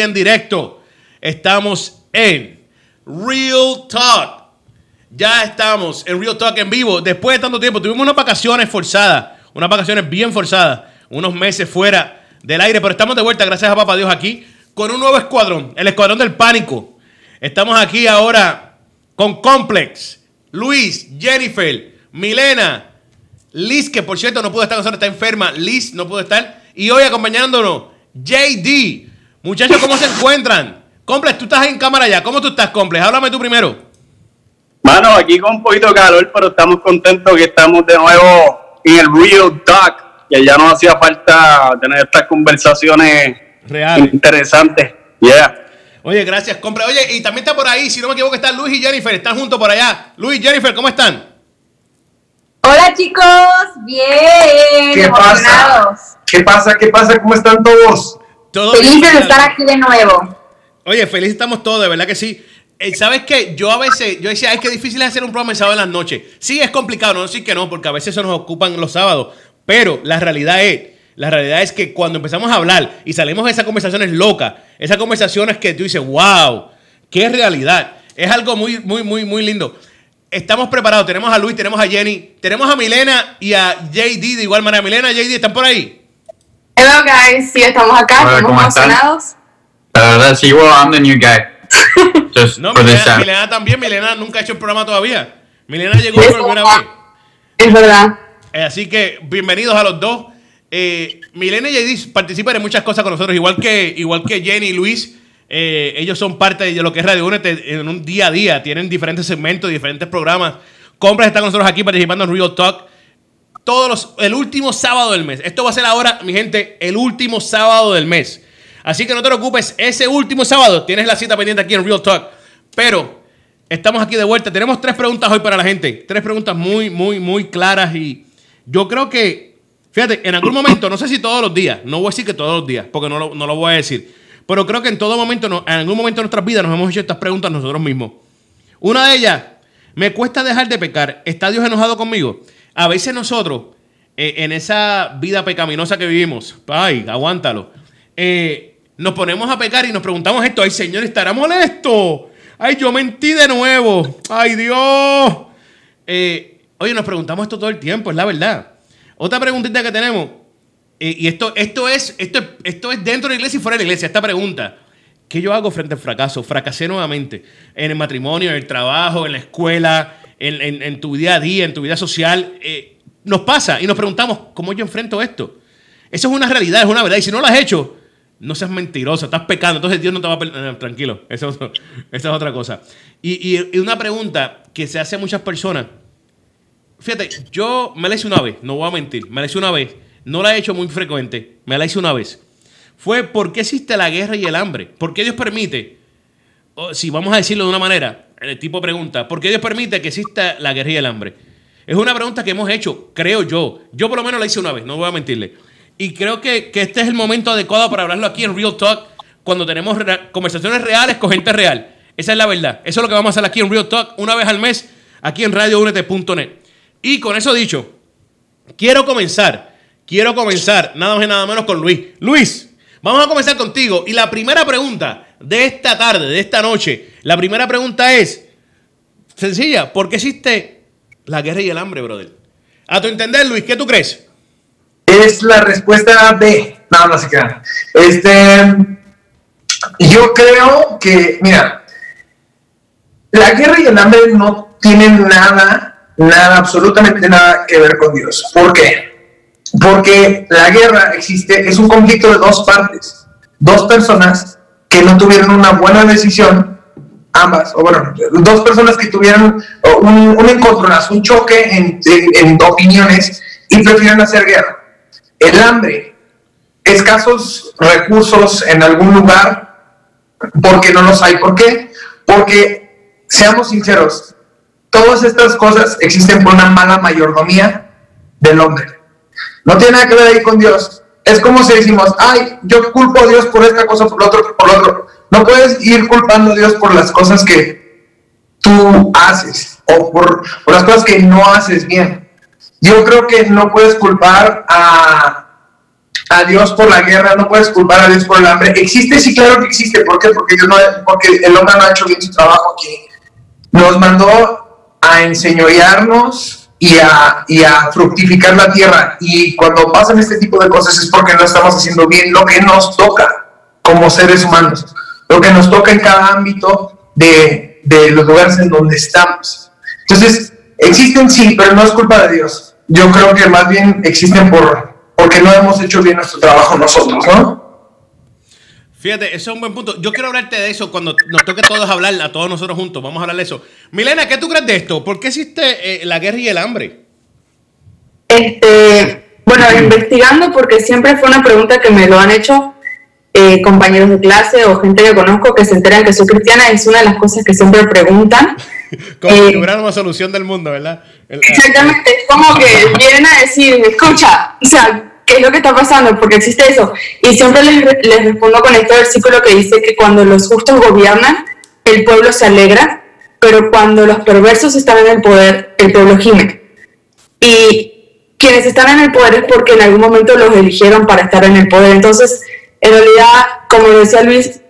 en directo. Estamos en Real Talk. Ya estamos en Real Talk en vivo. Después de tanto tiempo, tuvimos unas vacaciones forzadas, unas vacaciones bien forzadas, unos meses fuera del aire, pero estamos de vuelta, gracias a Papá Dios, aquí con un nuevo escuadrón, el escuadrón del pánico. Estamos aquí ahora con Complex, Luis, Jennifer, Milena, Liz, que por cierto no pudo estar con nosotros, está enferma. Liz no pudo estar. Y hoy acompañándonos, JD. Muchachos, ¿cómo se encuentran? Complex, tú estás en cámara ya. ¿Cómo tú estás, Complex? Háblame tú primero. Mano, aquí con un poquito de calor, pero estamos contentos que estamos de nuevo en el Real Talk, que ya nos hacía falta tener estas conversaciones interesantes. Yeah. Oye, gracias, Complex. Oye, y también está por ahí, si no me equivoco, están Luis y Jennifer. Están juntos por allá. Luis y Jennifer, ¿cómo están? Hola chicos, bien. ¿Qué pasa? ¿Qué pasa? ¿Qué pasa? ¿Cómo están todos? Todo Felices bien. de estar aquí de nuevo. Oye, feliz estamos todos, de verdad que sí. Eh, ¿Sabes qué? Yo a veces, yo decía, es que difícil es hacer un programa el sábado en las noches. Sí, es complicado, no decir que no, porque a veces se nos ocupan los sábados. Pero la realidad es, la realidad es que cuando empezamos a hablar y salimos de esas conversaciones locas, esas conversaciones que tú dices, wow, qué realidad. Es algo muy, muy, muy, muy lindo. Estamos preparados. Tenemos a Luis, tenemos a Jenny, tenemos a Milena y a JD de igual manera. Milena, JD, ¿están por ahí? Hello guys, sí, estamos acá, Hola, estamos ¿cómo están? emocionados. La verdad, sí, well, I'm the new guy. Just No, for this Milena, time. Milena también. Milena nunca ha hecho el programa todavía. Milena llegó por primera vez. Es verdad. Eh, así que bienvenidos a los dos. Eh, Milena y JD participan en muchas cosas con nosotros, igual que, igual que Jenny y Luis. Eh, ellos son parte de lo que es Radio Únete en un día a día. Tienen diferentes segmentos, diferentes programas. Compras está con nosotros aquí participando en Real Talk. Todos los, el último sábado del mes. Esto va a ser ahora, mi gente, el último sábado del mes. Así que no te preocupes, ese último sábado tienes la cita pendiente aquí en Real Talk. Pero estamos aquí de vuelta. Tenemos tres preguntas hoy para la gente. Tres preguntas muy, muy, muy claras. Y yo creo que, fíjate, en algún momento, no sé si todos los días, no voy a decir que todos los días, porque no lo, no lo voy a decir. Pero creo que en todo momento, en algún momento de nuestras vidas nos hemos hecho estas preguntas nosotros mismos. Una de ellas, me cuesta dejar de pecar. ¿Está Dios enojado conmigo? A veces nosotros, eh, en esa vida pecaminosa que vivimos, ay, aguántalo, eh, nos ponemos a pecar y nos preguntamos esto, ay Señor, ¿estará molesto? Ay, yo mentí de nuevo. Ay, Dios. Eh, oye, nos preguntamos esto todo el tiempo, es la verdad. Otra preguntita que tenemos, y esto, esto, es, esto, es- esto es dentro de la iglesia y fuera de la iglesia, esta pregunta. ¿Qué yo hago frente al fracaso? Fracasé nuevamente en el matrimonio, en el trabajo, en la escuela, en, tu día a día, en tu vida social. Eh, nos pasa y nos preguntamos, ¿cómo yo enfrento esto? Eso es una realidad, es una verdad. Y si no lo has hecho, no seas mentiroso, estás pecando. Entonces Dios no te va a perdonar. Tranquilo, esa es otra cosa. Y una pregunta que se hace a muchas personas. Fíjate, yo me la hice una vez, no voy a mentir, me la hice una vez. No la he hecho muy frecuente, me la hice una vez. Fue ¿por qué existe la guerra y el hambre? ¿Por qué Dios permite? O, si vamos a decirlo de una manera, el tipo pregunta, ¿por qué Dios permite que exista la guerra y el hambre? Es una pregunta que hemos hecho, creo yo. Yo por lo menos la hice una vez, no voy a mentirle. Y creo que, que este es el momento adecuado para hablarlo aquí en Real Talk, cuando tenemos re- conversaciones reales con gente real. Esa es la verdad. Eso es lo que vamos a hacer aquí en Real Talk una vez al mes, aquí en radioúnete.net. Y con eso dicho, quiero comenzar, quiero comenzar nada más y nada menos con Luis. Luis, vamos a comenzar contigo. Y la primera pregunta de esta tarde, de esta noche, la primera pregunta es sencilla. ¿Por qué existe la guerra y el hambre, brother? A tu entender, Luis, ¿qué tú crees? Es la respuesta B. No, no se crean. Este, yo creo que, mira, la guerra y el hambre no tienen nada, nada, absolutamente nada que ver con Dios. ¿Por qué? Porque la guerra existe, es un conflicto de dos partes, dos personas que no tuvieron una buena decisión, ambas, o bueno, dos personas que tuvieron un, un encontronazo, un choque en, en- en opiniones y prefirieron hacer guerra. El hambre, escasos recursos en algún lugar, porque no los hay. ¿Por qué? Porque, seamos sinceros, todas estas cosas existen por una mala mayordomía del hombre. No tiene nada que ver ahí con Dios. Es como si decimos, ay, yo culpo a Dios por esta cosa, por lo otro, por lo otro. No puedes ir culpando a Dios por las cosas que tú haces o por, por las cosas que no haces bien. Yo creo que no puedes culpar a, a Dios por la guerra, no puedes culpar a Dios por el hambre. ¿Existe? Sí, claro que existe. ¿Por qué? Porque, Dios no, porque el hombre no ha hecho bien su trabajo aquí. Nos mandó a enseñorearnos y a, y a fructificar la tierra. Y cuando pasan este tipo de cosas es porque no estamos haciendo bien lo que nos toca como seres humanos, lo que nos toca en cada ámbito de, de los lugares en donde estamos. Entonces, existen sí, pero no es culpa de Dios. Yo creo que más bien existen por, porque no hemos hecho bien nuestro trabajo nosotros, ¿no? Fíjate, eso es un buen punto. Yo quiero hablarte de eso cuando nos toque a todos hablar, a todos nosotros juntos. Vamos a hablar de eso. Milena, ¿qué tú crees de esto? ¿Por qué existe eh, la guerra y el hambre? Este, bueno, investigando, porque siempre fue una pregunta que me lo han hecho eh, compañeros de clase o gente que conozco que se enteran que soy cristiana, es una de las cosas que siempre preguntan. Como si Eh, hubiera una solución del mundo, ¿verdad? El- Exactamente, como que vienen a decir, escucha, o sea, ¿qué es lo que está pasando? Porque existe eso. Y siempre les, les respondo con este versículo que dice que cuando los justos gobiernan, el pueblo se alegra, pero cuando los perversos están en el poder, el pueblo gime. Y quienes están en el poder es porque en algún momento los eligieron para estar en el poder. Entonces, en realidad, como decía Luis,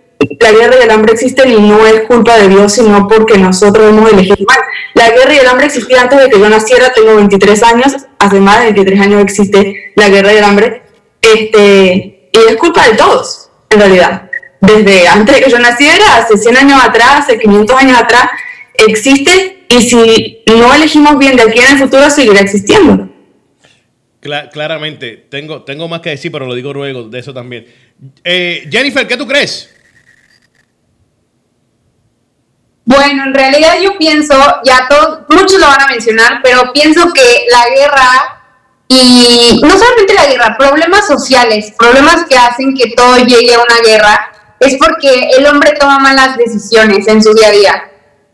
la guerra y el hambre existen y no es culpa de Dios, sino porque nosotros hemos elegido mal. La guerra y el hambre existían antes de que yo naciera, tengo 23 años, hace más de 23 años existe la guerra y el hambre, este, y es culpa de todos, en realidad. Desde antes de que yo naciera, hace 100 años atrás, hace 500 años atrás, existe y si no elegimos bien de aquí en el futuro, seguirá existiendo. Cla- claramente, tengo, tengo más que decir, pero lo digo luego de eso también. Eh, Jennifer, ¿qué tú crees? Bueno, en realidad yo pienso, ya todos, muchos lo van a mencionar, pero pienso que la guerra y no solamente la guerra, problemas sociales, problemas que hacen que todo llegue a una guerra, es porque el hombre toma malas decisiones en su día a día.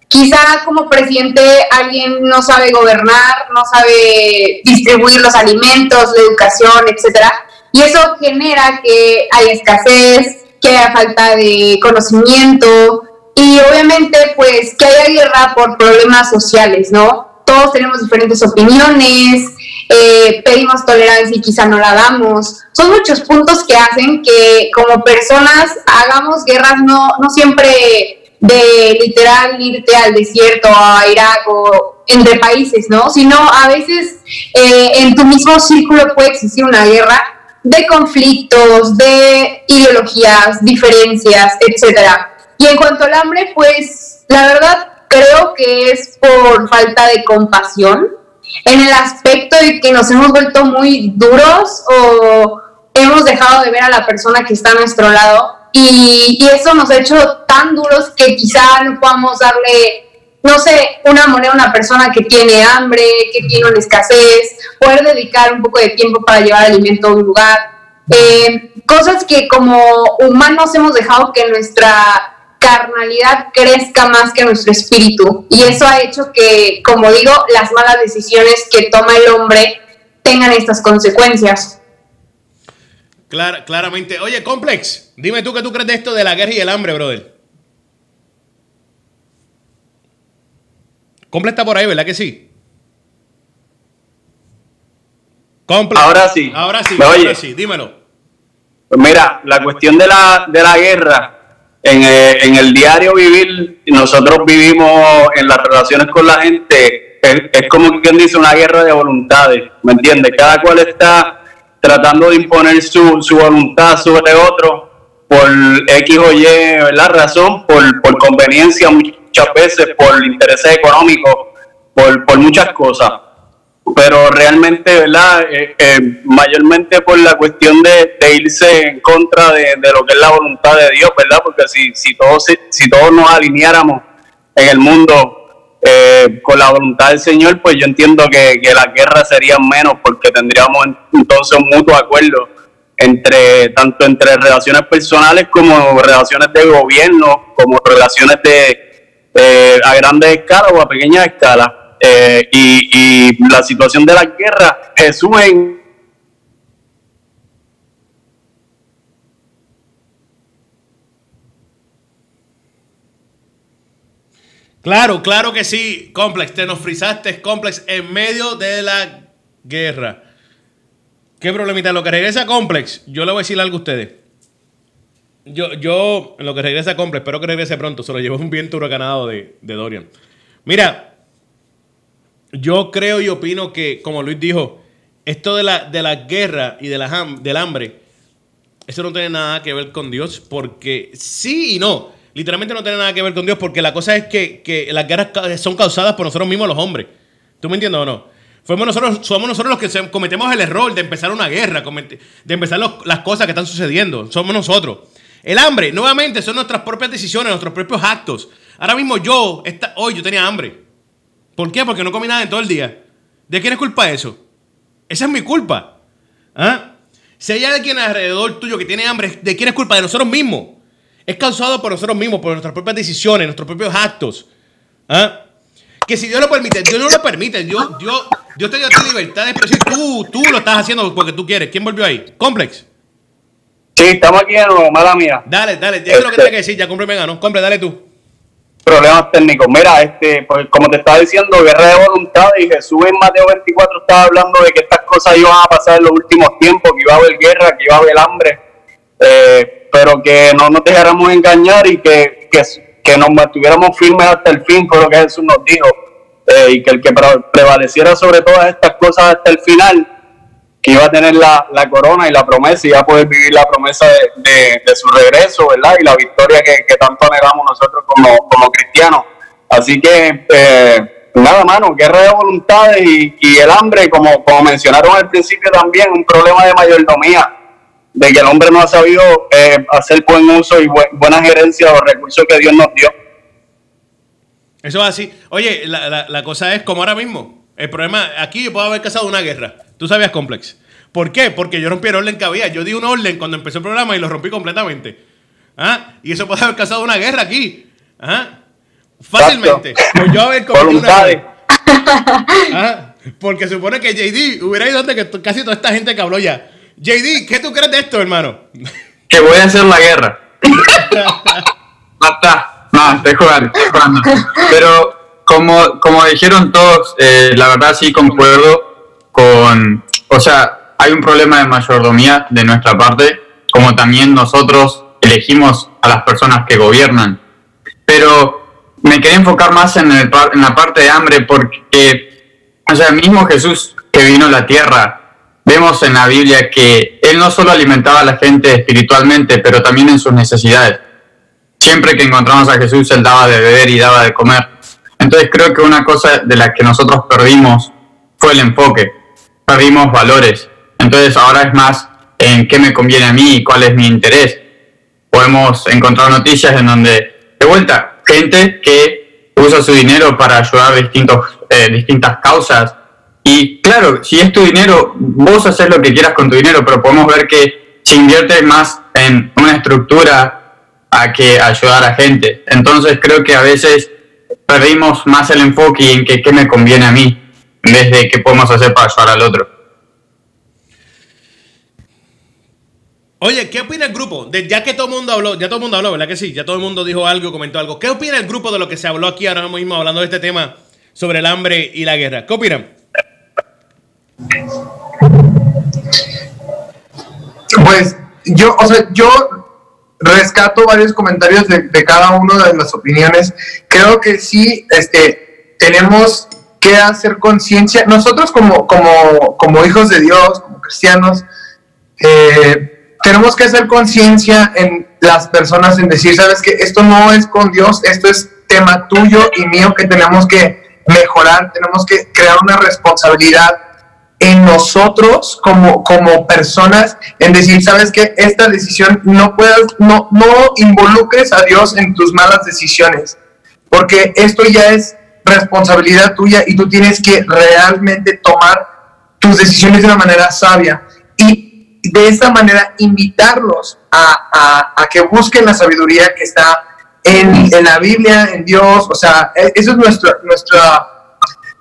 Quizá como presidente alguien no sabe gobernar, no sabe distribuir los alimentos, la educación, etcétera, y eso genera que haya escasez, que haya falta de conocimiento, y obviamente, pues, que haya guerra por problemas sociales, ¿no? Todos tenemos diferentes opiniones, eh, pedimos tolerancia y quizá no la damos. Son muchos puntos que hacen que como personas hagamos guerras no, no siempre de literal irte al desierto, a Irak o entre países, ¿no? Sino a veces eh, en tu mismo círculo puede existir una guerra de conflictos, de ideologías, diferencias, etcétera. Y en cuanto al hambre, pues la verdad creo que es por falta de compasión, en el aspecto de que nos hemos vuelto muy duros o hemos dejado de ver a la persona que está a nuestro lado y, eso nos ha hecho tan duros que quizá no podamos darle, no sé, una moneda a una persona que tiene hambre, que tiene una escasez, poder dedicar un poco de tiempo para llevar alimento a un lugar. Eh, cosas que como humanos hemos dejado que nuestra carnalidad crezca más que nuestro espíritu. Y eso ha hecho que, como digo, las malas decisiones que toma el hombre tengan estas consecuencias. Clar- claramente. Oye, Complex, dime tú qué tú crees de esto de la guerra y el hambre, brother. Complex está por ahí, ¿verdad que sí? Complex. Ahora sí. Ahora sí, ¿Me ahora oye? sí, dímelo. Pues mira, la cuestión de la, de la guerra, en, eh, en el diario vivir, nosotros vivimos en las relaciones con la gente, es, es como quien dice una guerra de voluntades, ¿me entiendes? Cada cual está tratando de imponer su, su voluntad sobre otro por X o Y, ¿verdad? Razón, por, por conveniencia muchas veces, por intereses económicos, por, por muchas cosas pero realmente, ¿verdad? Eh, eh, mayormente por la cuestión de, irse en contra de, lo que es la voluntad de Dios, ¿verdad? Porque si, si, todos, si, todos nos alineáramos en el mundo eh, con la voluntad del Señor, pues yo entiendo que, que las guerras serían menos porque tendríamos en- entonces un mutuo acuerdo entre tanto entre relaciones personales como relaciones de gobierno, como relaciones de eh, a grandes escalas o a pequeñas escalas. Eh, y, la situación de la guerra resumen Claro, claro que sí, Complex. Te nos frizaste, Complex, en medio de la guerra. ¿Qué problemita? En lo que regresa Complex, yo le voy a decir algo a ustedes. Yo, yo, en lo que regresa Complex, espero que regrese pronto. Se lo llevo un viento huracanado de Dorian. Mira, yo creo y opino que, como Luis dijo, esto de la, de guerra y de la ham- del hambre, eso no tiene nada que ver con Dios, porque sí y no. Literalmente no tiene nada que ver con Dios, porque la cosa es que, que las guerras son causadas por nosotros mismos los hombres. ¿Tú me entiendes o no? Fuimos nosotros, somos nosotros los que cometemos el error de empezar una guerra, de empezar las cosas que están sucediendo. Somos nosotros. El hambre, nuevamente, son nuestras propias decisiones, nuestros propios actos. Ahora mismo yo, esta, hoy yo tenía hambre. ¿Por qué? Porque no comí nada en todo el día. ¿De quién es culpa eso? Esa es mi culpa. ¿Ah? Si hay alguien alrededor tuyo que tiene hambre, ¿de quién es culpa? De nosotros mismos. Es causado por nosotros mismos, por nuestras propias decisiones, nuestros propios actos. ¿Ah? Que si Dios lo permite, Dios no lo permite. Dios, Dios, Dios te dio esta libertad de expresión. Tú, tú lo estás haciendo porque tú quieres. ¿Quién volvió ahí? Complex. Sí, estamos aquí de nuevo, mala mía. Dale, dale. Eso es lo que tenía que decir. Ya Complex me ganó. Complex, dale tú. Problemas técnicos. Mira, este, pues como te estaba diciendo, guerra de voluntad y Jesús en Mateo 24 estaba hablando de que estas cosas iban a pasar en los últimos tiempos, que iba a haber guerra, que iba a haber hambre, eh, pero que no nos dejáramos engañar y que, que, nos mantuviéramos firmes hasta el fin, fue lo que Jesús nos dijo, eh, y que el que pre- prevaleciera sobre todas estas cosas hasta el final, que iba a tener la, la corona y la promesa y iba a poder vivir la promesa de, de- su regreso, ¿verdad? Y la victoria que, que tanto anhelamos nosotros como, como cristianos. Así que, eh, nada, mano, guerra de voluntades y, y el hambre, como, como mencionaron al principio también, un problema de mayordomía, de que el hombre no ha sabido eh, hacer buen uso y buen- buena gerencia de los recursos que Dios nos dio. Eso es así. Oye, la, la- la cosa es como ahora mismo. El problema, aquí yo puedo haber causado una guerra. Tú sabías, Complex. ¿Por qué? Porque yo rompí el orden que había. Yo di un orden cuando empezó el programa y lo rompí completamente. ¿Ah? Y eso puede haber causado una guerra aquí. ¿Ah? Fácilmente. Por yo haber cometido una Voluntades. guerra. ¿Ah? Porque supone que JD hubiera ido antes que casi toda esta gente que habló ya. JD, ¿qué tú crees de esto, hermano? Que voy a hacer la guerra. Está. No, estoy jugando. estoy jugando. Pero como, como dijeron todos, eh, la verdad sí concuerdo con... O sea, hay un problema de mayordomía de nuestra parte, como también nosotros elegimos a las personas que gobiernan. Pero me quería enfocar más en, el en la parte de hambre porque, o sea, mismo Jesús que vino a la tierra, vemos en la Biblia que Él no solo alimentaba a la gente espiritualmente, pero también en sus necesidades. Siempre que encontramos a Jesús, Él daba de beber y daba de comer. Entonces creo que una cosa de la que nosotros perdimos fue el enfoque. Perdimos valores. Entonces ahora es más en qué me conviene a mí y cuál es mi interés. Podemos encontrar noticias en donde, de vuelta, gente que usa su dinero para ayudar distintos, eh, distintas causas. Y claro, si es tu dinero, vos haces lo que quieras con tu dinero, pero podemos ver que se invierte más en una estructura a que ayudar a gente. Entonces creo que a veces perdimos más el enfoque en que qué me conviene a mí, en vez de qué podemos hacer para ayudar al otro. Oye, ¿qué opina el grupo? De, ya que todo el mundo habló, ya todo el mundo habló, ¿verdad que sí? Ya todo el mundo dijo algo, comentó algo. ¿Qué opina el grupo de lo que se habló aquí ahora mismo hablando de este tema sobre el hambre y la guerra? ¿Qué opinan? Pues yo, o sea, yo rescato varios comentarios de, de cada uno de las opiniones. Creo que sí, este, tenemos que hacer conciencia. Nosotros como, como, como hijos de Dios, como cristianos, eh, tenemos que hacer conciencia en las personas, en decir, sabes que esto no es con Dios, esto es tema tuyo y mío que tenemos que mejorar, tenemos que crear una responsabilidad en nosotros como, como personas, en decir, sabes que esta decisión no puedes, no, no involucres a Dios en tus malas decisiones, porque esto ya es responsabilidad tuya y tú tienes que realmente tomar tus decisiones de una manera sabia y de esta manera invitarlos a, a- que busquen la sabiduría que está en, en la Biblia, en Dios, o sea, e- eso es nuestra, nuestra,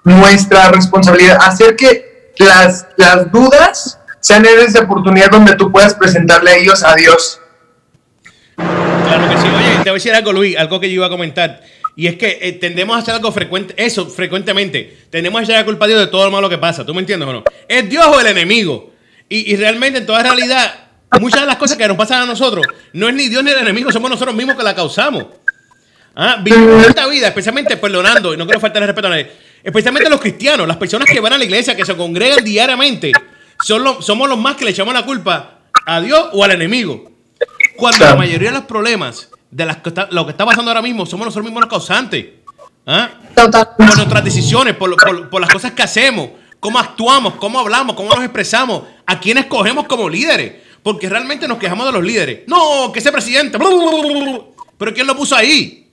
nuestra responsabilidad, hacer que las, las dudas sean en esa oportunidad donde tú puedas presentarle a ellos a Dios. Claro que sí. Oye, te voy a decir algo, Luis, algo que yo iba a comentar. Y es que eh, tendemos a hacer algo frecuente, eso frecuentemente. Tenemos a echar la culpa a Dios de todo lo malo que pasa. ¿Tú me entiendes o no? ¿Es Dios o el enemigo? Y, y realmente, en toda realidad, muchas de las cosas que nos pasan a nosotros no es ni Dios ni el enemigo, somos nosotros mismos que la causamos. ¿Ah? Vivimos esta vida, especialmente perdonando, y no quiero faltar el respeto a nadie, especialmente los cristianos, las personas que van a la iglesia, que se congregan diariamente, son los- somos los más que le echamos la culpa a Dios o al enemigo. Cuando la mayoría de los problemas de las que está- lo que está pasando ahora mismo somos nosotros mismos los causantes. Total. por nuestras decisiones, por, por- por las cosas que hacemos, cómo actuamos, cómo hablamos, cómo nos expresamos, a quién escogemos como líderes. Porque realmente nos quejamos de los líderes. No, que ese presidente. Pero ¿quién lo puso ahí?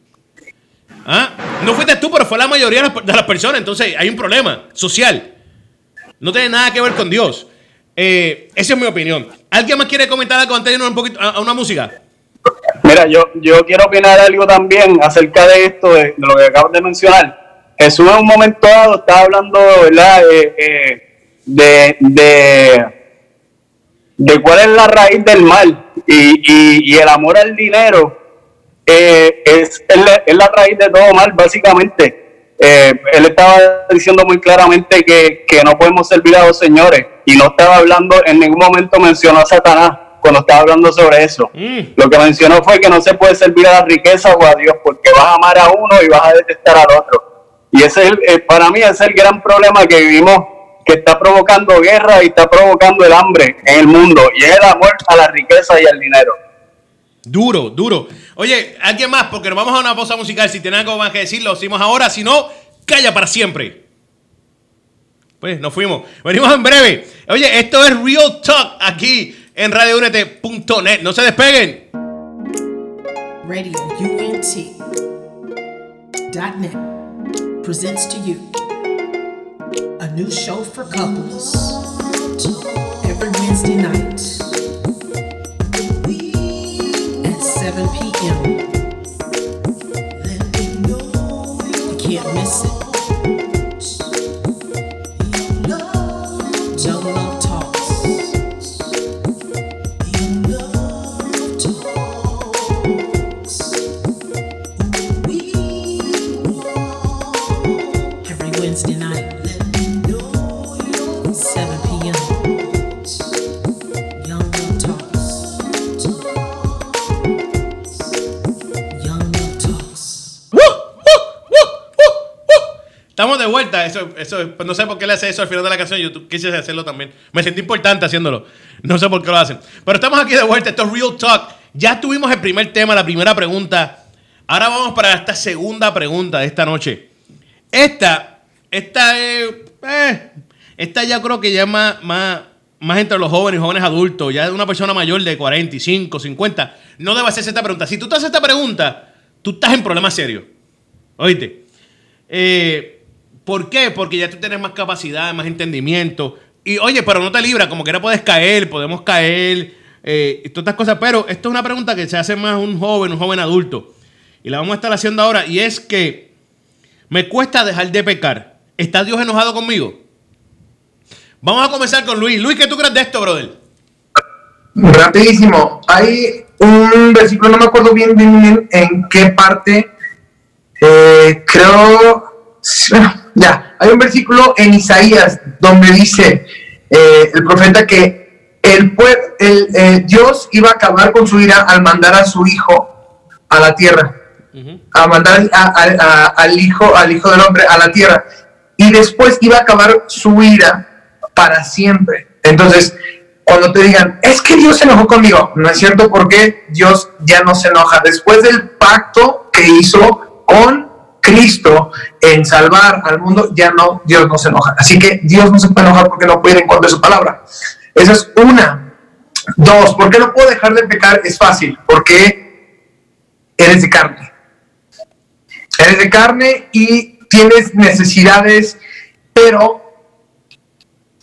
¿Ah? No fuiste tú, pero fue la mayoría de las, de las personas. Entonces hay un problema social. No tiene nada que ver con Dios. Eh, esa es mi opinión. ¿Alguien más quiere comentar algo antes de irnos un poquito a, a una música? Mira, yo, yo quiero opinar algo también acerca de esto, de, lo que acabas de mencionar. Jesús en un momento dado estaba hablando. Eh, eh, de, de, de cuál es la raíz del mal y, y, el amor al dinero eh, es, la, es la raíz de todo mal, básicamente. Él estaba diciendo muy claramente que, que no podemos servir a dos señores y no estaba hablando, en ningún momento mencionó a Satanás cuando estaba hablando sobre eso. Mm. Lo que mencionó fue que no se puede servir a la riqueza o a Dios porque vas a amar a uno y vas a detestar al otro. Y ese es el- eh, para mí ese es el gran problema que vivimos, que está provocando guerra y está provocando el hambre en el mundo, y es el amor a la riqueza y al dinero. Duro, duro. Oye, alguien más, porque nos vamos a una pausa musical. Si tienen algo más que decir, lo decimos ahora. Si no, calla para siempre. Pues nos fuimos. Venimos en breve. Oye, esto es Real Talk aquí en radiounete.net. No se despeguen. Radio UNT dot net presents to you a new show for couples every Wednesday night at 7 p.m. Eso, eso, pues no sé por qué le hace eso al final de la canción. Yo quise hacerlo también. Me sentí importante haciéndolo. No sé por qué lo hacen. Pero estamos aquí de vuelta. Esto es Real Talk. Ya tuvimos el primer tema, la primera pregunta. Ahora vamos para esta segunda pregunta de esta noche. Esta, esta es, eh, esta ya creo que ya más, más, más entre los jóvenes jóvenes adultos, ya una persona mayor de 45, 50, no debe hacerse esta pregunta. Si tú te haces esta pregunta, tú estás en problemas serios. ¿Oíste? Eh, ¿Por qué? Porque ya tú tienes más capacidad, más entendimiento. Y oye, pero no te libra, como que no puedes caer, podemos caer, eh, y todas estas cosas. Pero esto es una pregunta que se hace más un joven, un joven adulto. Y la vamos a estar haciendo ahora. Y es que me cuesta dejar de pecar. ¿Está Dios enojado conmigo? Vamos a comenzar con Luis. Luis, ¿qué tú crees de esto, brother? Rapidísimo. Hay un versículo, no me acuerdo bien, bien, en qué parte. eh, creo. Ya, hay un versículo en Isaías donde dice eh, el profeta que el, eh, Dios iba a acabar con su ira al mandar a su hijo a la tierra, a mandar a- a- a- al hijo, al hijo del hombre a la tierra, y después iba a acabar su ira para siempre. Entonces, cuando te digan, es que Dios se enojó conmigo, no es cierto porque Dios ya no se enoja. Después del pacto que hizo con Cristo en salvar al mundo, ya no, Dios no se enoja. Así que Dios no se puede enojar porque no puede ir su palabra. Esa es una. Dos, ¿por qué no puedo dejar de pecar? Es fácil, porque eres de carne. Eres de carne y tienes necesidades, pero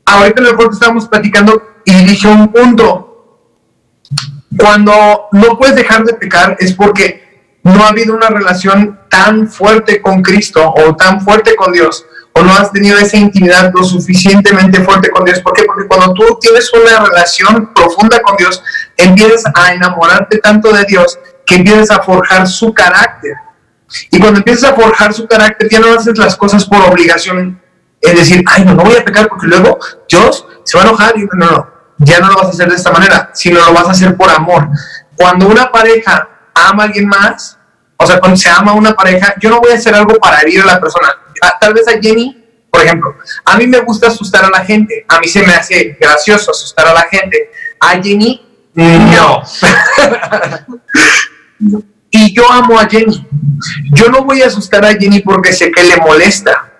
ahorita en el corte estábamos platicando y dije un punto. Cuando no puedes dejar de pecar es porque no ha habido una relación tan fuerte con Cristo o tan fuerte con Dios o no has tenido esa intimidad lo suficientemente fuerte con Dios. ¿Por qué? Porque cuando tú tienes una relación profunda con Dios, empiezas a enamorarte tanto de Dios que empiezas a forjar su carácter. Y cuando empiezas a forjar su carácter, ya no haces las cosas por obligación. Es decir, ay, no, no voy a pecar porque luego Dios se va a enojar. Y no, no. ya no lo vas a hacer de esta manera, sino lo vas a hacer por amor. Cuando una pareja ama a alguien más, o sea, cuando se ama una pareja, yo no voy a hacer algo para herir a la persona. A- Tal vez a Jenny, por ejemplo, a mí me gusta asustar a la gente, a mí se me hace gracioso asustar a la gente. A Jenny, no. y yo amo a Jenny. Yo no voy a asustar a Jenny porque sé que le molesta.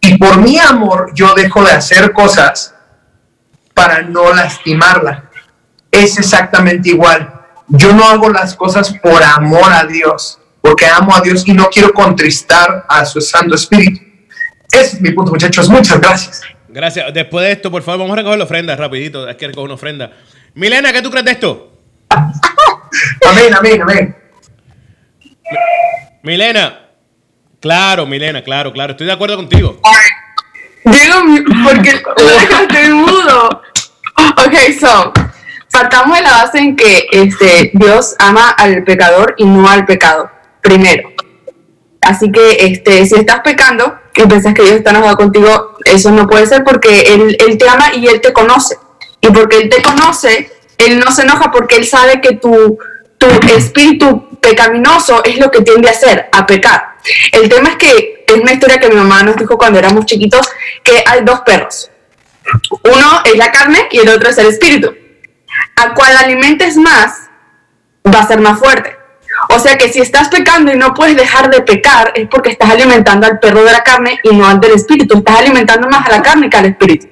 Y por mi amor, yo dejo de hacer cosas para no lastimarla. Es exactamente igual. Yo no hago las cosas por amor a Dios, porque amo a Dios y no quiero contristar a su Santo Espíritu. Ese es mi punto, muchachos. Muchas gracias. Gracias. Después de esto, por favor, vamos a recoger la ofrenda rapidito. Hay que recoger una ofrenda. Milena, ¿qué tú crees de esto? Amén, amén, amén. Milena. Claro, Milena, claro, claro. Estoy de acuerdo contigo. Digo, porque estoy mudo. Ok, so, partamos de la base en que este, Dios ama al pecador y no al pecado, primero. Así que este, si estás pecando y piensas que Dios está enojado contigo, eso no puede ser porque él, él te ama y Él te conoce. Y porque Él te conoce, Él no se enoja porque Él sabe que tu, tu espíritu pecaminoso es lo que tiende a hacer, a pecar. El tema es que es una historia que mi mamá nos dijo cuando éramos chiquitos, que hay dos perros. Uno es la carne y el otro es el espíritu. A cual alimentes más, va a ser más fuerte. O sea que si estás pecando y no puedes dejar de pecar, es porque estás alimentando al perro de la carne y no al del espíritu. Estás alimentando más a la carne que al espíritu.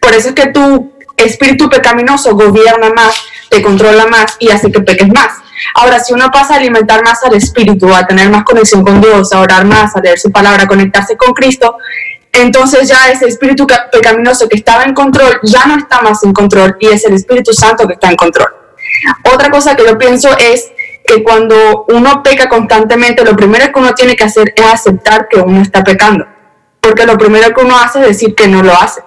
Por eso es que tu espíritu pecaminoso gobierna más, te controla más y hace que peques más. Ahora, si uno pasa a alimentar más al espíritu, a tener más conexión con Dios, a orar más, a leer su palabra, a conectarse con Cristo, entonces ya ese espíritu ca- pecaminoso que estaba en control ya no está más en control y es el Espíritu Santo que está en control. Otra cosa que yo pienso es que cuando uno peca constantemente, lo primero que uno tiene que hacer es aceptar que uno está pecando. Porque lo primero que uno hace es decir que no lo hace.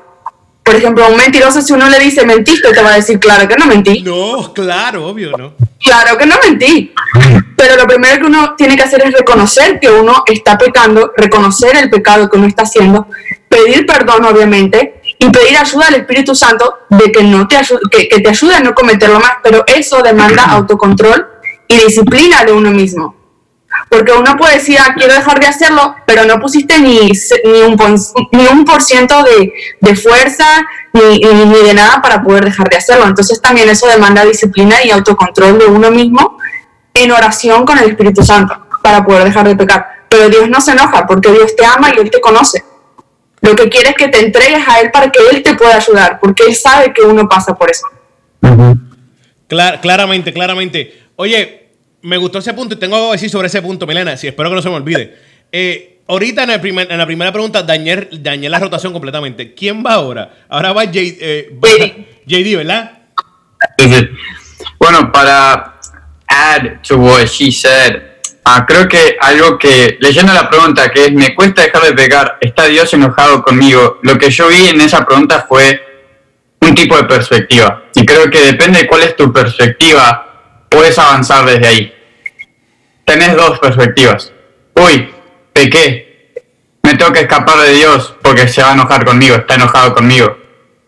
Por ejemplo, a un mentiroso, si uno le dice mentiste, te va a decir, claro que no mentí. No, claro, obvio, ¿no? Claro que no mentí. Pero lo primero que uno tiene que hacer es reconocer que uno está pecando, reconocer el pecado que uno está haciendo, pedir perdón, obviamente, y pedir ayuda al Espíritu Santo de que, no te, que, que te ayude a no cometerlo más. Pero eso demanda autocontrol y disciplina de uno mismo. Porque uno puede decir, ah, quiero dejar de hacerlo, pero no pusiste ni, ni, un, ni un por ciento de, de fuerza ni, ni- ni de nada para poder dejar de hacerlo. Entonces también eso demanda disciplina y autocontrol de uno mismo en oración con el Espíritu Santo para poder dejar de pecar. Pero Dios no se enoja porque Dios te ama y Él te conoce. Lo que quiere es que te entregues a Él para que Él te pueda ayudar, porque Él sabe que uno pasa por eso. Cla- claramente, claramente. Oye, me gustó ese punto y tengo algo que decir sobre ese punto, Milena. Si espero que no se me olvide. Eh, ahorita en, el primer- en la primera pregunta dañé, dañé la rotación completamente. ¿Quién va ahora? Ahora va, J- eh, va- JD. ¿verdad? Sí, sí. Bueno, para add to what she said, ah, creo que algo que, leyendo la pregunta, que es, me cuesta dejar de pecar, ¿está Dios enojado conmigo? Lo que yo vi en esa pregunta fue un tipo de perspectiva. Y creo que depende de cuál es tu perspectiva, puedes avanzar desde ahí. Tenés dos perspectivas. Uy, pequé. Me tengo que escapar de Dios porque se va a enojar conmigo, está enojado conmigo.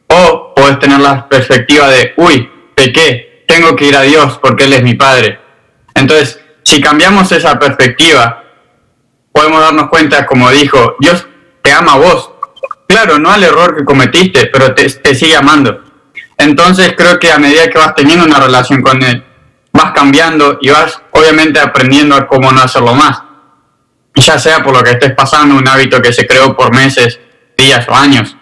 O puedes tener la perspectiva de, uy, pequé, tengo que ir a Dios porque Él es mi Padre. Entonces, si cambiamos esa perspectiva, podemos darnos cuenta, como dijo, Dios te ama a vos. Claro, no al error que cometiste, pero te, sigue amando. Entonces creo que a medida que vas teniendo una relación con Él, vas cambiando y vas obviamente aprendiendo a cómo no hacerlo más. Ya sea por lo que estés pasando, un hábito que se creó por meses, días o años.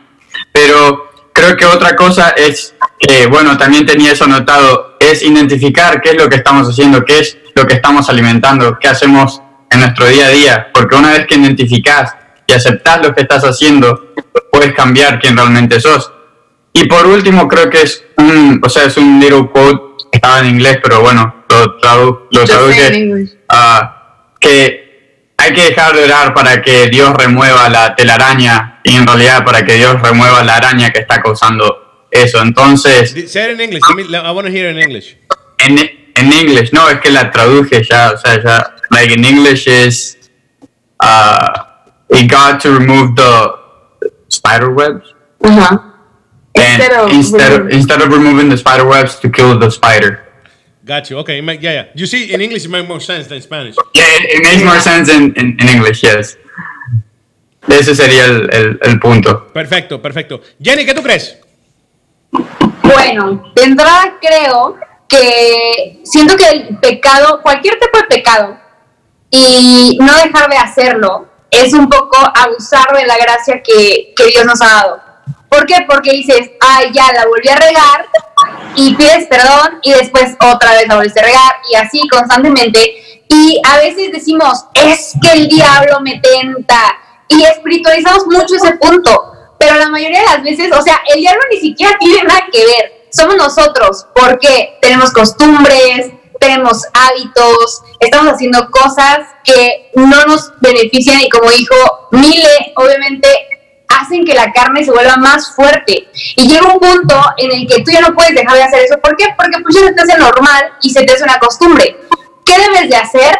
Pero creo que otra cosa es, que, bueno, también tenía eso notado, es identificar qué es lo que estamos haciendo, qué es lo que estamos alimentando, qué hacemos en nuestro día a día. Porque una vez que identificás y aceptás lo que estás haciendo, puedes cambiar quién realmente sos. Y por último, creo que es un, o sea, es un little quote, estaba en inglés, pero bueno, lo, tradu lo traduje, English. ah, que hay que dejar de orar para que Dios remueva la telaraña y en realidad para que Dios remueva la araña que está causando eso. Entonces, Say it in English. Let me- I want to hear it in English. en, en English, no, es que la traduje ya, o sea, ya, like in English is, uh, we got to remove the spider webs. And Instead of instead of, removing- instead of removing the spider webs to kill the spider. Got you. Okay. Yeah, yeah. You see, in English, it makes more sense than Spanish. Yeah, it, it makes more sense in, in, in English, yes. Ese sería el, el, el punto. Perfecto, perfecto. Jenny, ¿qué tú crees? Bueno, de entrada creo que siento que el pecado, cualquier tipo de pecado, y no dejar de hacerlo, es un poco abusar de la gracia que, que Dios nos ha dado. ¿Por qué? Porque dices, ay, ya la volví a regar, y pides perdón, y después otra vez la volviste a regar, y así constantemente. Y a veces decimos, es que el diablo me tenta, y espiritualizamos mucho ese punto pero la mayoría de las veces, o sea, el diablo ni siquiera tiene nada que ver, somos nosotros, porque tenemos costumbres, tenemos hábitos, estamos haciendo cosas que no nos benefician y como dijo Mile, obviamente hacen que la carne se vuelva más fuerte y llega un punto en el que tú ya no puedes dejar de hacer eso, ¿por qué? Porque pues ya se te hace normal y se te hace una costumbre. ¿Qué debes de hacer?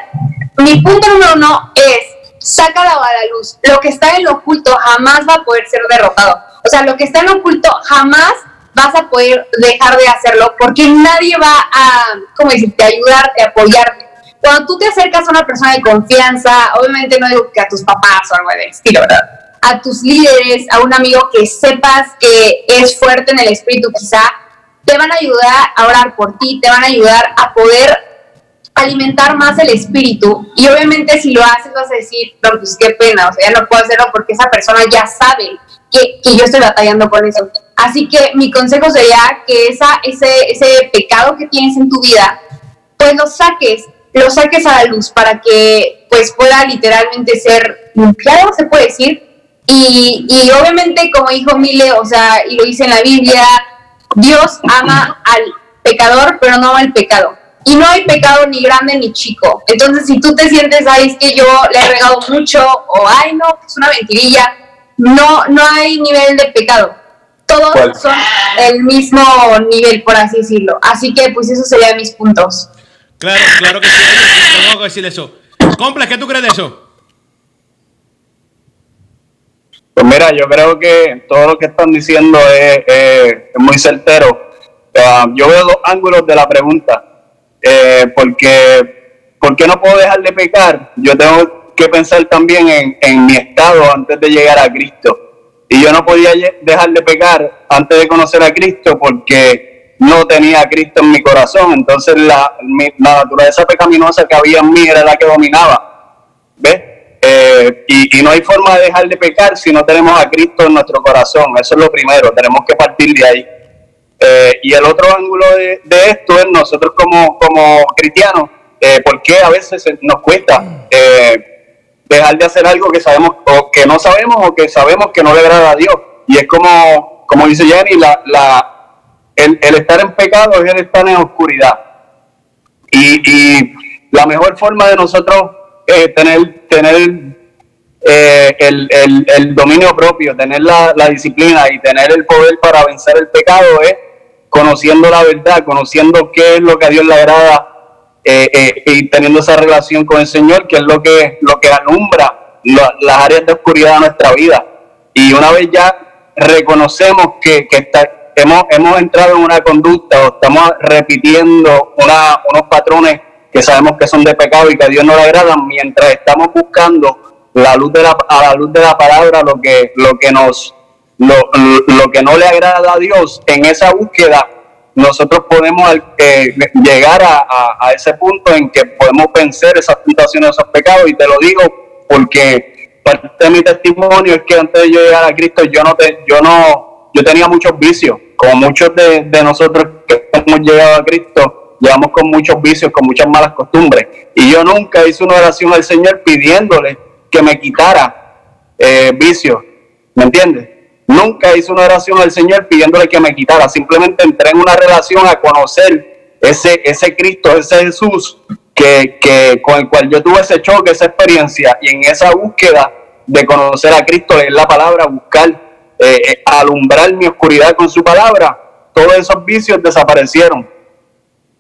Mi punto número uno es sácalo a la luz. Lo que está en lo oculto jamás va a poder ser derrotado. O sea, lo que está en lo oculto jamás vas a poder dejar de hacerlo porque nadie va a, ¿cómo decirte?, ayudarte, apoyarte. Cuando tú te acercas a una persona de confianza, obviamente no digo que a tus papás o algo de estilo, ¿verdad? A tus líderes, a un amigo que sepas que es fuerte en el espíritu quizá, te van a ayudar a orar por ti, te van a ayudar a poder alimentar más el espíritu y obviamente si lo haces vas a decir, no, pues qué pena, o sea, ya no puedo hacerlo porque esa persona ya sabe que, yo estoy batallando con eso. Así que mi consejo sería que esa, ese, ese pecado que tienes en tu vida, pues lo saques, lo saques a la luz para que pues pueda literalmente ser limpiado, se puede decir. Y, y obviamente, como dijo Mile, o sea, y lo dice en la Biblia, Dios ama al pecador, pero no al pecado. Y no hay pecado ni grande ni chico. Entonces, si tú te sientes, ay, es que yo le he regado mucho, o ay, no, es una mentirilla, no, no hay nivel de pecado. Todos ¿Cuál? son el mismo nivel, por así decirlo. Así que, pues, esos serían mis puntos. Claro, claro que sí. Tengo que decir eso. Complex, ¿qué tú crees de eso? Pues mira, yo creo que todo lo que están diciendo es, es- es muy certero. Ah, yo veo dos ángulos de la pregunta. Eh, porque, ¿por qué no puedo dejar de pecar? Yo tengo que pensar también en, mi estado antes de llegar a Cristo. Y yo no podía dejar de pecar antes de conocer a Cristo porque no tenía a Cristo en mi corazón. Entonces la, naturaleza pecaminosa que había en mí era la que dominaba. ¿Ves? Eh, y, no hay forma de dejar de pecar si no tenemos a Cristo en nuestro corazón. Eso es lo primero, tenemos que partir de ahí. Eh, y el otro ángulo de, esto es nosotros como, como cristianos, eh, ¿por qué a veces nos cuesta dejar de hacer algo que sabemos o que no sabemos o que sabemos que no le agrada a Dios? Y es como, como dice Jenny, la, la, el, estar en pecado es el estar en oscuridad. Y, la mejor forma de nosotros eh, tener, tener eh, el, el- el dominio propio, tener la, la disciplina y tener el poder para vencer el pecado es conociendo la verdad, conociendo qué es lo que a Dios le agrada eh, eh, y teniendo esa relación con el Señor, que es lo que, lo que alumbra la- las áreas de oscuridad de nuestra vida. Y una vez ya reconocemos que, que está- hemos, hemos entrado en una conducta o estamos repitiendo una- unos patrones que sabemos que son de pecado y que a Dios no le agradan, mientras estamos buscando la luz de la, a la luz de la palabra lo que, lo que nos lo, lo que no le agrada a Dios, en esa búsqueda nosotros podemos eh, llegar a, ese punto en que podemos vencer esas tentaciones, esos pecados, y te lo digo porque parte de mi testimonio es que antes de yo llegar a Cristo yo no te, yo no yo tenía muchos vicios, como muchos de, de nosotros que hemos llegado a Cristo, llevamos con muchos vicios, con muchas malas costumbres, y yo nunca hice una oración al Señor pidiéndole que me quitara eh, vicios, ¿me entiendes? Nunca hice una oración al Señor pidiéndole que me quitara, simplemente entré en una relación a conocer ese, ese Cristo, ese Jesús que, con el cual yo tuve ese choque, esa experiencia, y en esa búsqueda de conocer a Cristo, leer la palabra, buscar, eh, eh, alumbrar mi oscuridad con su palabra, todos esos vicios desaparecieron.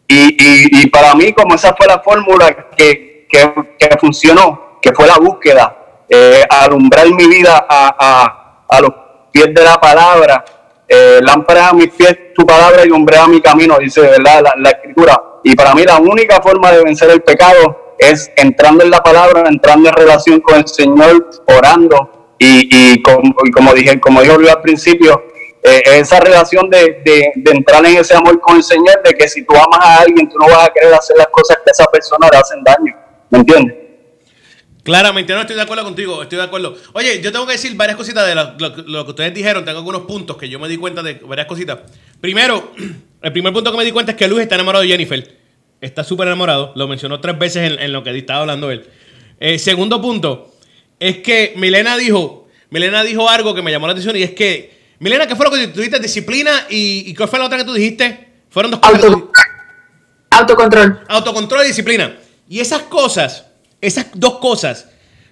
Y, para mí, como esa fue la fórmula que, que, funcionó, que fue la búsqueda, eh, alumbrar mi vida a, a los pies de la palabra, eh, lámpara a mis pies tu palabra y lumbrera mi camino, dice ¿verdad? La, la escritura. Y para mí la única forma de vencer el pecado es entrando en la palabra, entrando en relación con el Señor, orando y, y, como, y como dije, como dijo al principio, eh, esa relación de, de, entrar en ese amor con el Señor, de que si tú amas a alguien, tú no vas a querer hacer las cosas que a esa persona le hacen daño, ¿me entiendes? Claramente, no estoy de acuerdo contigo, estoy de acuerdo. Oye, yo tengo que decir varias cositas de lo, lo- lo que ustedes dijeron, tengo algunos puntos que yo me di cuenta de varias cositas. Primero, el primer punto que me di cuenta es que Luis está enamorado de Jennifer. Está súper enamorado, lo mencionó tres veces en, en lo que estaba hablando él. Eh, segundo punto, es que Milena dijo, Milena dijo algo que me llamó la atención y es que, Milena, ¿qué fue lo que tú dijiste? Disciplina y, y ¿qué fue la otra que tú dijiste? Fueron dos cosas. Auto, autocontrol. Autocontrol y disciplina. Y esas cosas, esas dos cosas,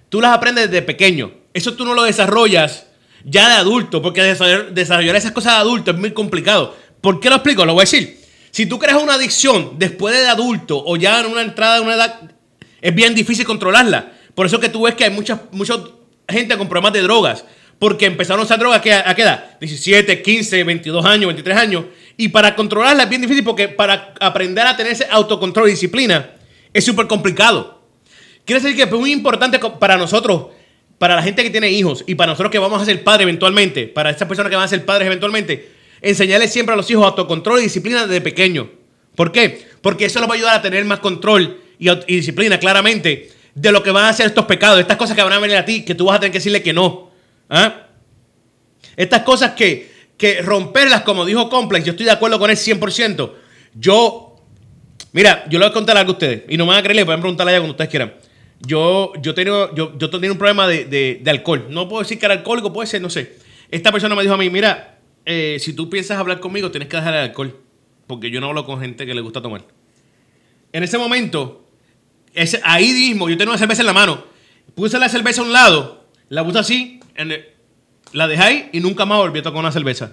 tú las aprendes desde pequeño. Eso tú no lo desarrollas ya de adulto, porque desarrollar, esas cosas de adulto es muy complicado. ¿Por qué lo explico? Lo voy a decir. Si tú creas una adicción después de adulto o ya en una entrada de una edad, es bien difícil controlarla. Por eso que tú ves que hay mucha, gente con problemas de drogas. Porque empezaron a usar drogas ¿a qué- a qué edad? 17, 15, 22 años, 23 años. Y para controlarla es bien difícil porque para aprender a tener ese autocontrol y disciplina es súper complicado. Quiere decir que es muy importante para nosotros, para la gente que tiene hijos y para nosotros que vamos a ser padres eventualmente, para estas personas que van a ser padres eventualmente, enseñarles siempre a los hijos autocontrol y disciplina desde pequeño. ¿Por qué? Porque eso los va a ayudar a tener más control y, disciplina claramente de lo que van a hacer estos pecados, estas cosas que van a venir a ti, que tú vas a tener que decirle que no. ¿Ah? Estas cosas que, que romperlas, como dijo Complex, yo estoy de acuerdo con él 100%. Yo, mira, yo le voy a contar algo a ustedes y no me van a creer, le pueden preguntarle a ella cuando ustedes quieran. Yo, yo, tengo, yo, yo tenía un problema de, de- alcohol. No puedo decir que era alcohólico, puede ser, no sé. Esta persona me dijo a mí, mira, eh, si tú piensas hablar conmigo, tienes que dejar el alcohol. Porque yo no hablo con gente que le gusta tomar. En ese momento, ese, ahí mismo, yo tenía una cerveza en la mano. Puse la cerveza a un lado, la puse así, la dejé y nunca más volví a tocar una cerveza.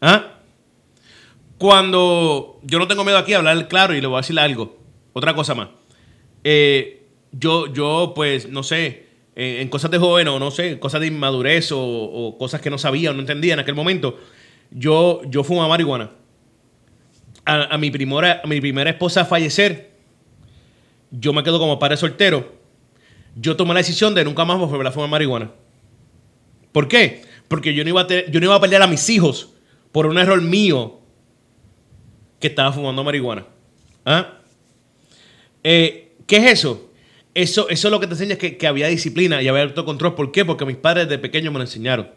¿Ah? Cuando yo no tengo miedo aquí a hablar claro y le voy a decir algo, otra cosa más. Eh, yo, yo, pues, no sé, en cosas de joven o no sé, cosas de inmadurez o, cosas que no sabía o no entendía en aquel momento, yo, yo fumaba marihuana. A, mi primera, a mi primera esposa fallecer, yo me quedo como padre soltero. Yo tomé la decisión de nunca más volver a fumar marihuana. ¿Por qué? Porque yo no iba a, te- yo no iba a perder a mis hijos por un error mío que estaba fumando marihuana. ¿Ah? Eh, ¿Qué es eso? Eso, eso es lo que te enseña que, que había disciplina y había autocontrol. ¿Por qué? Porque mis padres de pequeño me lo enseñaron.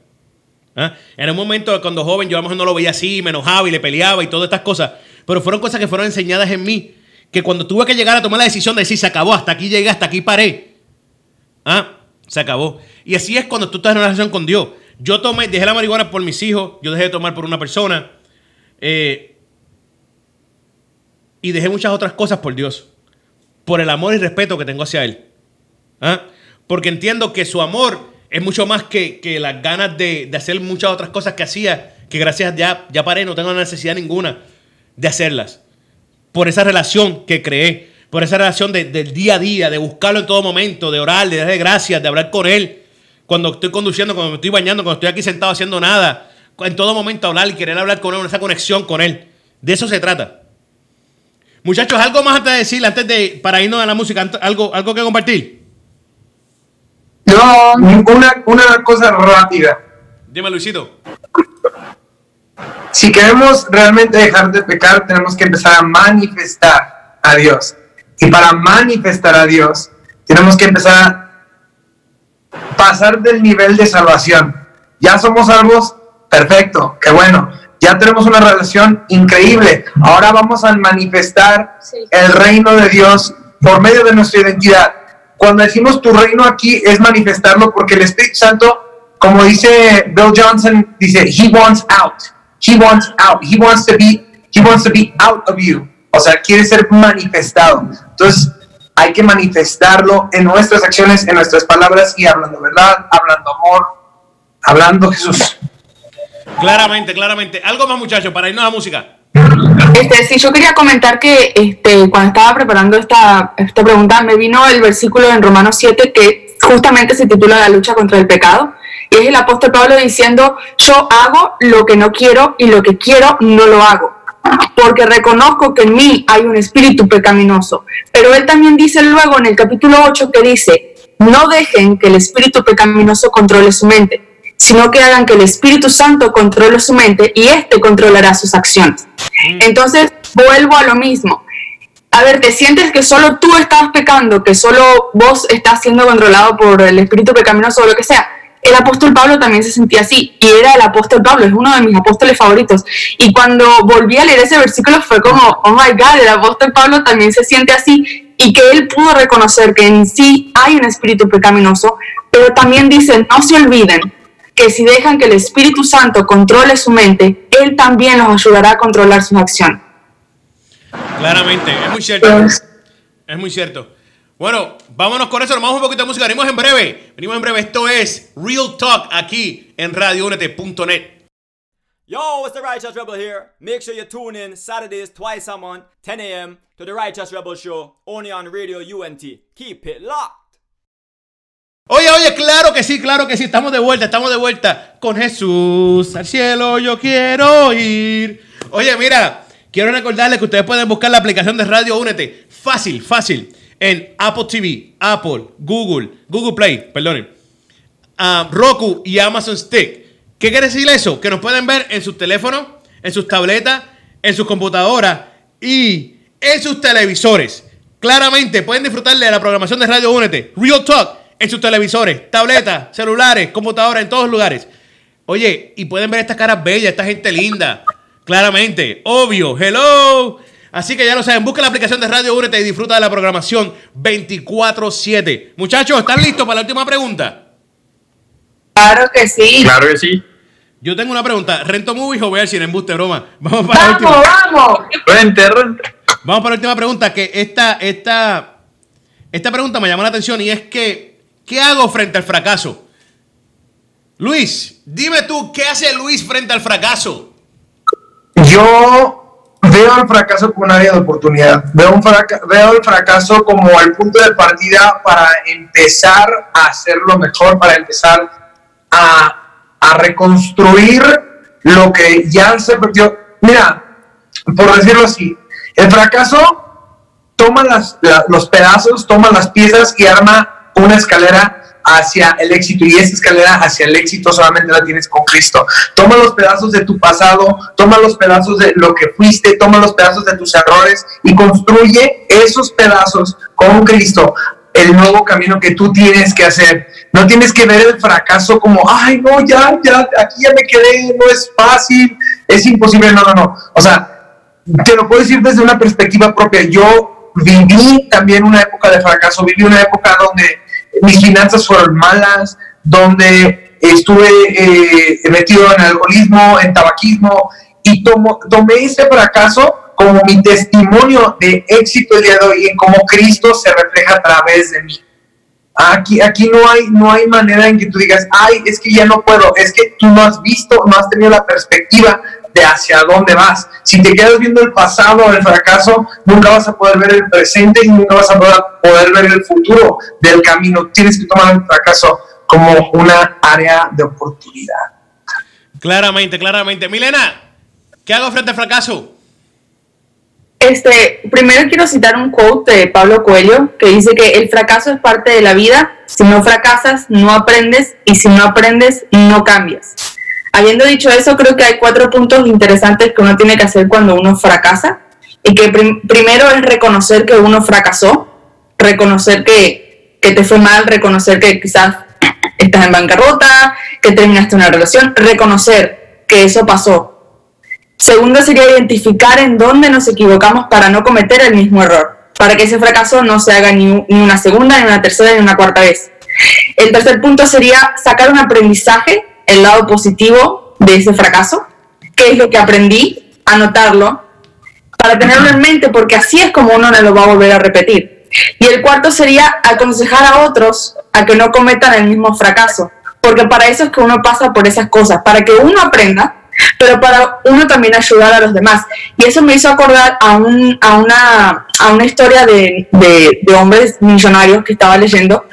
¿Ah? En un momento cuando joven yo a lo mejor no lo veía así, me enojaba y le peleaba y todas estas cosas. Pero fueron cosas que fueron enseñadas en mí. Que cuando tuve que llegar a tomar la decisión de decir, se acabó, hasta aquí llegué, hasta aquí paré. Ah, se acabó. Y así es cuando tú estás en una relación con Dios. Yo tomé, dejé la marihuana por mis hijos, yo dejé de tomar por una persona. eh, y dejé muchas otras cosas por Dios. Por el amor y respeto que tengo hacia Él. ¿Ah? Porque entiendo que su amor es mucho más que, que las ganas de, de hacer muchas otras cosas que hacía, que gracias ya, ya paré, no tengo necesidad ninguna de hacerlas. Por esa relación que creé, por esa relación de- del día a día, de buscarlo en todo momento, de orar, de darle gracias, de hablar con Él. Cuando estoy conduciendo, cuando me estoy bañando, cuando estoy aquí sentado haciendo nada. En todo momento hablar y querer hablar con Él, esa conexión con Él. De eso se trata. Muchachos, algo más antes de decir, antes de, para irnos a la música, algo, algo que compartir. No, una, una cosa rápida. Dime, Luisito. Si queremos realmente dejar de pecar, tenemos que empezar a manifestar a Dios. Y para manifestar a Dios, tenemos que empezar a pasar del nivel de salvación. Ya somos salvos, perfecto, qué bueno. Ya tenemos una relación increíble. Ahora vamos a manifestar Sí. el reino de Dios por medio de nuestra identidad. Cuando decimos tu reino aquí es manifestarlo porque el Espíritu Santo, como dice Bill Johnson, dice, he wants out. He wants out. He wants to be, he wants to be out of you. O sea, quiere ser manifestado. Entonces, hay que manifestarlo en nuestras acciones, en nuestras palabras y hablando verdad, hablando amor, hablando Jesús. Claramente, claramente. Algo más, muchachos, para irnos a música. Este, sí, yo quería comentar que este, cuando estaba preparando esta, esta pregunta, me vino el versículo en Romanos 7 que justamente se titula La lucha contra el pecado. Y es el apóstol Pablo diciendo, yo hago lo que no quiero y lo que quiero no lo hago. Porque reconozco que en mí hay un espíritu pecaminoso. Pero él también dice luego en el capítulo 8 que dice, no dejen que el espíritu pecaminoso controle su mente, sino que hagan que el Espíritu Santo controle su mente y éste controlará sus acciones. Entonces, vuelvo a lo mismo. A ver, ¿te sientes que solo tú estás pecando, que solo vos estás siendo controlado por el espíritu pecaminoso o lo que sea? El apóstol Pablo también se sentía así, y era el apóstol Pablo, es uno de mis apóstoles favoritos. Y cuando volví a leer ese versículo fue como, oh my God, el apóstol Pablo también se siente así, y que él pudo reconocer que en sí hay un espíritu pecaminoso, pero también dice, no se olviden que si dejan que el Espíritu Santo controle su mente, Él también los ayudará a controlar sus acciones. Claramente, es muy cierto. Es muy cierto. Bueno, vámonos con eso, nos vamos un poquito de música. Venimos en breve. Venimos en breve. Esto es Real Talk aquí en radioúnete.net. Yo, it's the Righteous Rebel here. Make sure you tune in Saturdays twice a month, 10 a.m. to the Righteous Rebel Show, only on Radio UNT. Keep it locked. Oye, oye, claro que sí, claro que sí. Estamos de vuelta, estamos de vuelta con Jesús. Al cielo yo quiero ir. Oye, mira, quiero recordarles que ustedes pueden buscar la aplicación de Radio Únete. Fácil, fácil. En Apple TV, Apple, Google, Google Play, perdonen. ah, Roku y Amazon Stick. ¿Qué quiere decir eso? Que nos pueden ver en sus teléfonos, en sus tabletas, en sus computadoras y en sus televisores. Claramente pueden disfrutar de la programación de Radio Únete, Real Talk, en sus televisores, tabletas, celulares, computadoras, en todos lugares. Oye, y pueden ver estas caras bellas, esta gente linda. Claramente, obvio, hello. Así que ya lo saben, busca la aplicación de Radio Únete y disfruta de la programación 24-7. Muchachos, ¿están listos para la última pregunta? Claro que sí. Claro que sí. Yo tengo una pregunta. ¿Rento movies o voy al cine en buste, broma? Vamos para la Vamos, última. vamos. Rente, rente. Vamos para la última pregunta. Que esta, esta, esta pregunta me llamó la atención y es que, ¿qué hago frente al fracaso? Luis, dime tú, ¿qué hace Luis frente al fracaso? Yo veo el fracaso como un área de oportunidad. Veo, el fracaso como el punto de partida para empezar a hacerlo mejor, para empezar a, reconstruir lo que ya se perdió. Mira, por decirlo así, el fracaso toma los pedazos, toma las piezas y arma una escalera hacia el éxito y esa escalera hacia el éxito solamente la tienes con Cristo. Toma los pedazos de tu pasado, toma los pedazos de lo que fuiste, toma los pedazos de tus errores y construye esos pedazos con Cristo. El nuevo camino que tú tienes que hacer. No tienes que ver el fracaso como, ay, no, ya, ya, aquí ya me quedé, no es fácil, es imposible. No, no, no. O sea, te lo puedo decir desde una perspectiva propia. Yo viví también una época de fracaso, viví una época donde mis finanzas fueron malas, donde estuve eh, metido en alcoholismo, en tabaquismo, y tomo- tomé ese fracaso como mi testimonio de éxito el día de hoy, en cómo Cristo se refleja a través de mí. Aquí, aquí no, hay, no hay manera en que tú digas, ay, es que ya no puedo, es que tú no has visto, no has tenido la perspectiva de hacia dónde vas. Si te quedas viendo el pasado o el fracaso, nunca vas a poder ver el presente y nunca vas a poder, poder ver el futuro del camino. Tienes que tomar el fracaso como una área de oportunidad. Claramente, claramente. Milena, ¿qué hago frente al fracaso? Este, primero quiero citar un quote de Pablo Coelho que dice que el fracaso es parte de la vida. Si no fracasas, no aprendes y si no aprendes, no cambias. Habiendo dicho eso, creo que hay cuatro puntos interesantes que uno tiene que hacer cuando uno fracasa. Y que prim- primero es reconocer que uno fracasó, reconocer que, que te fue mal, reconocer que quizás estás en bancarrota, que terminaste una relación, reconocer que eso pasó, Segundo sería identificar en dónde nos equivocamos para no cometer el mismo error, para que ese fracaso no se haga ni una segunda, ni una tercera, ni una cuarta vez. El tercer punto sería sacar un aprendizaje, el lado positivo de ese fracaso, qué es lo que aprendí, anotarlo, para tenerlo en mente, porque así es como uno no lo va a volver a repetir. Y el cuarto sería aconsejar a otros a que no cometan el mismo fracaso, porque para eso es que uno pasa por esas cosas, para que uno aprenda pero para uno también ayudar a los demás. Y eso me hizo acordar a, un, a, una, a una historia de, de, de hombres millonarios que estaba leyendo,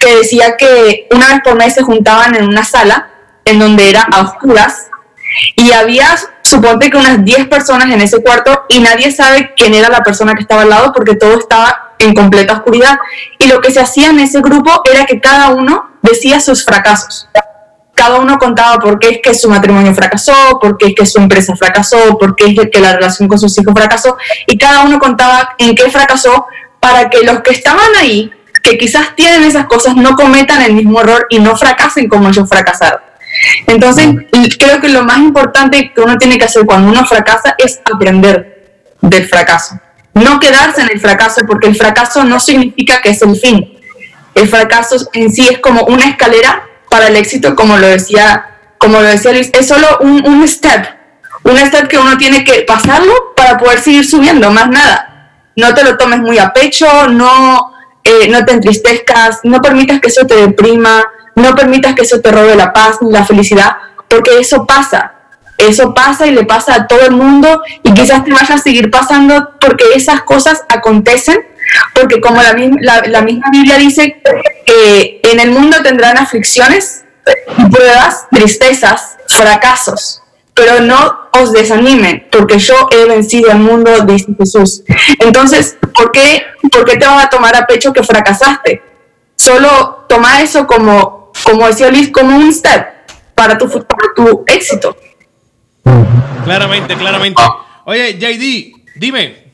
que decía que una vez por mes se juntaban en una sala en donde era a oscuras y había, suponte que unas 10 personas en ese cuarto y nadie sabe quién era la persona que estaba al lado porque todo estaba en completa oscuridad. Y lo que se hacía en ese grupo era que cada uno decía sus fracasos. Cada uno contaba por qué es que su matrimonio fracasó, por qué es que su empresa fracasó, por qué es que la relación con sus hijos fracasó. Y cada uno contaba en qué fracasó para que los que estaban ahí, que quizás tienen esas cosas, no cometan el mismo error y no fracasen como ellos fracasaron. Entonces, creo que lo más importante que uno tiene que hacer cuando uno fracasa es aprender del fracaso. No quedarse en el fracaso, porque el fracaso no significa que es el fin. El fracaso en sí es como una escalera para el éxito, como lo decía, como lo decía Luis, es solo un, un step, un step que uno tiene que pasarlo para poder seguir subiendo, más nada. No te lo tomes muy a pecho, no, eh, no te entristezcas, no permitas que eso te deprima, no permitas que eso te robe la paz la felicidad, porque eso pasa. Eso pasa y le pasa a todo el mundo y quizás te vaya a seguir pasando porque esas cosas acontecen, porque como la misma Biblia dice, que en el mundo tendrán aflicciones, pruebas, tristezas, fracasos, pero no os desanimen, porque yo he vencido al mundo, dice Jesús. Entonces, ¿por qué, ¿por qué te vas a tomar a pecho que fracasaste? Solo toma eso como, como decía Liz, como un step para tu, para tu éxito. Claramente, claramente. Oye, JD, dime.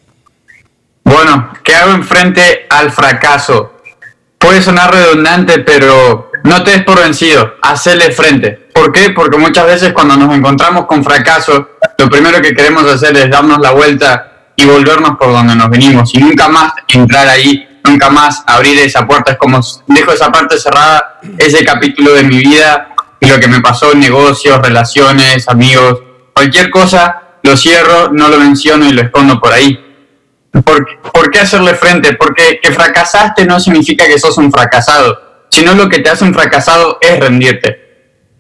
Bueno, ¿qué hago enfrente al fracaso? Puede sonar redundante, pero no te des por vencido, hacerle frente. ¿Por qué? Porque muchas veces cuando nos encontramos con fracaso, lo primero que queremos hacer es darnos la vuelta y volvernos por donde nos venimos y nunca más entrar ahí, nunca más abrir esa puerta. Es como dejo esa parte cerrada, ese capítulo de mi vida y lo que me pasó negocios, relaciones, amigos, cualquier cosa, lo cierro, no lo menciono y lo escondo por ahí. ¿Por, por qué hacerle frente? Porque que fracasaste no significa que sos un fracasado, sino lo que te hace un fracasado es rendirte.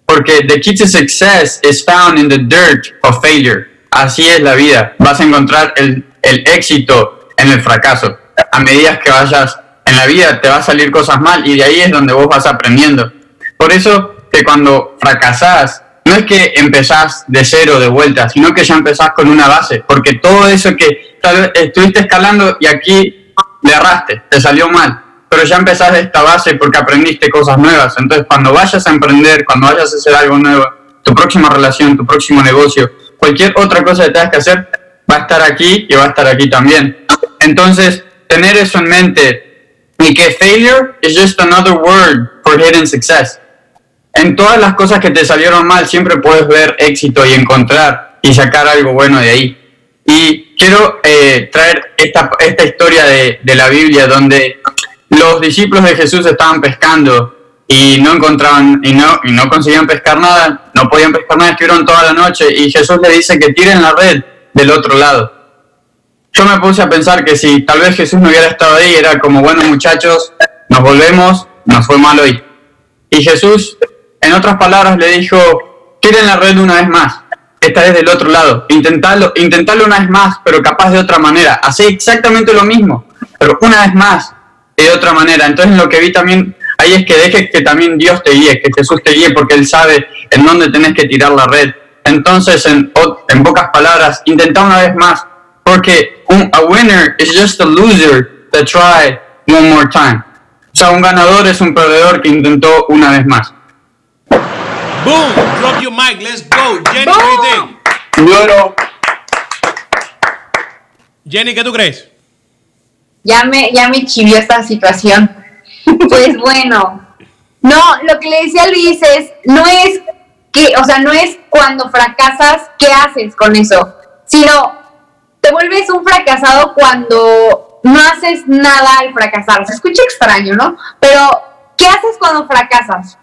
Porque the key to success is found in the dirt of failure. Así es la vida. Vas a encontrar el, el éxito en el fracaso. A medida que vayas en la vida te va a salir cosas mal y de ahí es donde vos vas aprendiendo. Por eso que cuando fracasás, no es que empezás de cero de vuelta, sino que ya empezás con una base. Porque todo eso que tal vez estuviste escalando y aquí le erraste, te salió mal pero ya empezás de esta base porque aprendiste cosas nuevas. Entonces, cuando vayas a emprender, cuando vayas a hacer algo nuevo, tu próxima relación, tu próximo negocio, cualquier otra cosa que tengas que hacer, va a estar aquí y va a estar aquí también. Entonces, tener eso en mente y que failure is just another word for hidden success. En todas las cosas que te salieron mal, siempre puedes ver éxito y encontrar y sacar algo bueno de ahí. Y quiero eh, traer esta, esta historia de, de la Biblia donde los discípulos de Jesús estaban pescando y no encontraban y no, y no conseguían pescar nada, no podían pescar nada, estuvieron toda la noche y Jesús le dice que tiren la red del otro lado. Yo me puse a pensar que si tal vez Jesús no hubiera estado ahí, era como, bueno muchachos, nos volvemos, nos fue mal hoy. Y Jesús, en otras palabras, le dijo, tiren la red una vez más, esta vez del otro lado, intentalo, intentalo una vez más, pero capaz de otra manera, hacé exactamente lo mismo, pero una vez más, de otra manera. Entonces lo que vi también ahí es que dejes que también Dios te guíe, que Jesús te guíe, porque Él sabe en dónde tenés que tirar la red. Entonces, en, en pocas palabras, intenta una vez más, porque a winner is just a loser that tried one more time. O sea, un ganador es un perdedor que intentó una vez más. Boom, drop your mic, let's go. Jenny, what do you think? Bueno, Jenny, ¿qué tú crees? ya me, ya me chivió esta situación. Pues bueno, no, lo que le decía Luis es, no es que, o sea, no es cuando fracasas, ¿qué haces con eso? Sino, te vuelves un fracasado cuando no haces nada al fracasar. Se escucha extraño, ¿no? Pero, ¿qué haces cuando fracasas?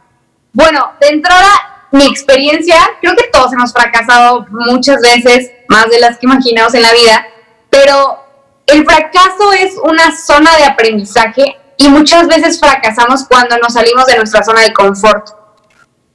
Bueno, de entrada, mi experiencia, creo que todos hemos fracasado muchas veces, más de las que imaginamos en la vida, pero el fracaso es una zona de aprendizaje y muchas veces fracasamos cuando nos salimos de nuestra zona de confort.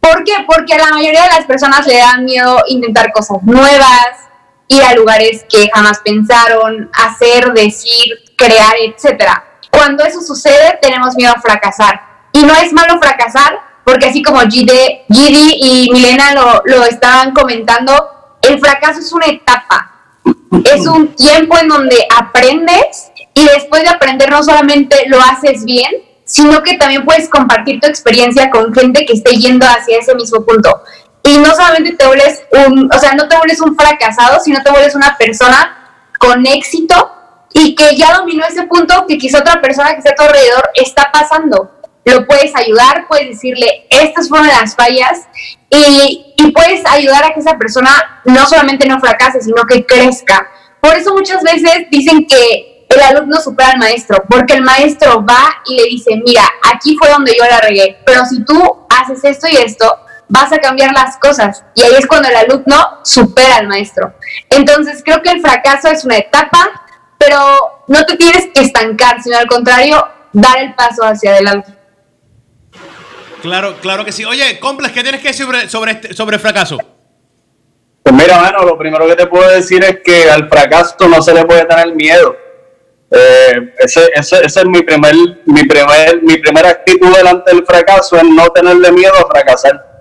¿Por ¿Por qué? Porque a la mayoría de las personas le dan miedo intentar cosas nuevas, ir a lugares que jamás pensaron, hacer, decir, crear, etcétera. Cuando eso sucede, tenemos miedo a fracasar. Y no es malo fracasar, porque así como Gide, Gidi y Milena lo, lo estaban comentando, el fracaso es una etapa. Es un tiempo en donde aprendes y después de aprender no solamente lo haces bien, sino que también puedes compartir tu experiencia con gente que esté yendo hacia ese mismo punto. Y no solamente te vuelves un, o sea, no te vuelves un fracasado, sino te vuelves una persona con éxito y que ya dominó ese punto que quizá otra persona que está a tu alrededor está pasando. Lo puedes ayudar, puedes decirle, estas fueron las fallas y, y puedes ayudar a que esa persona no solamente no fracase, sino que crezca. Por eso muchas veces dicen que el alumno supera al maestro, porque el maestro va y le dice, mira, aquí fue donde yo la regué, pero si tú haces esto y esto, vas a cambiar las cosas. Y ahí es cuando el alumno supera al maestro. Entonces creo que el fracaso es una etapa, pero no te tienes que estancar, sino al contrario, dar el paso hacia adelante. Claro, claro que sí. Oye, Complex, ¿qué tienes que decir sobre, sobre, este- sobre el fracaso? Pues mira, bueno, lo primero que te puedo decir es que al fracaso no se le puede tener miedo. Eh, ese, ese, ese es mi primer, mi primer, mi primera actitud delante del fracaso, es no tenerle miedo a fracasar.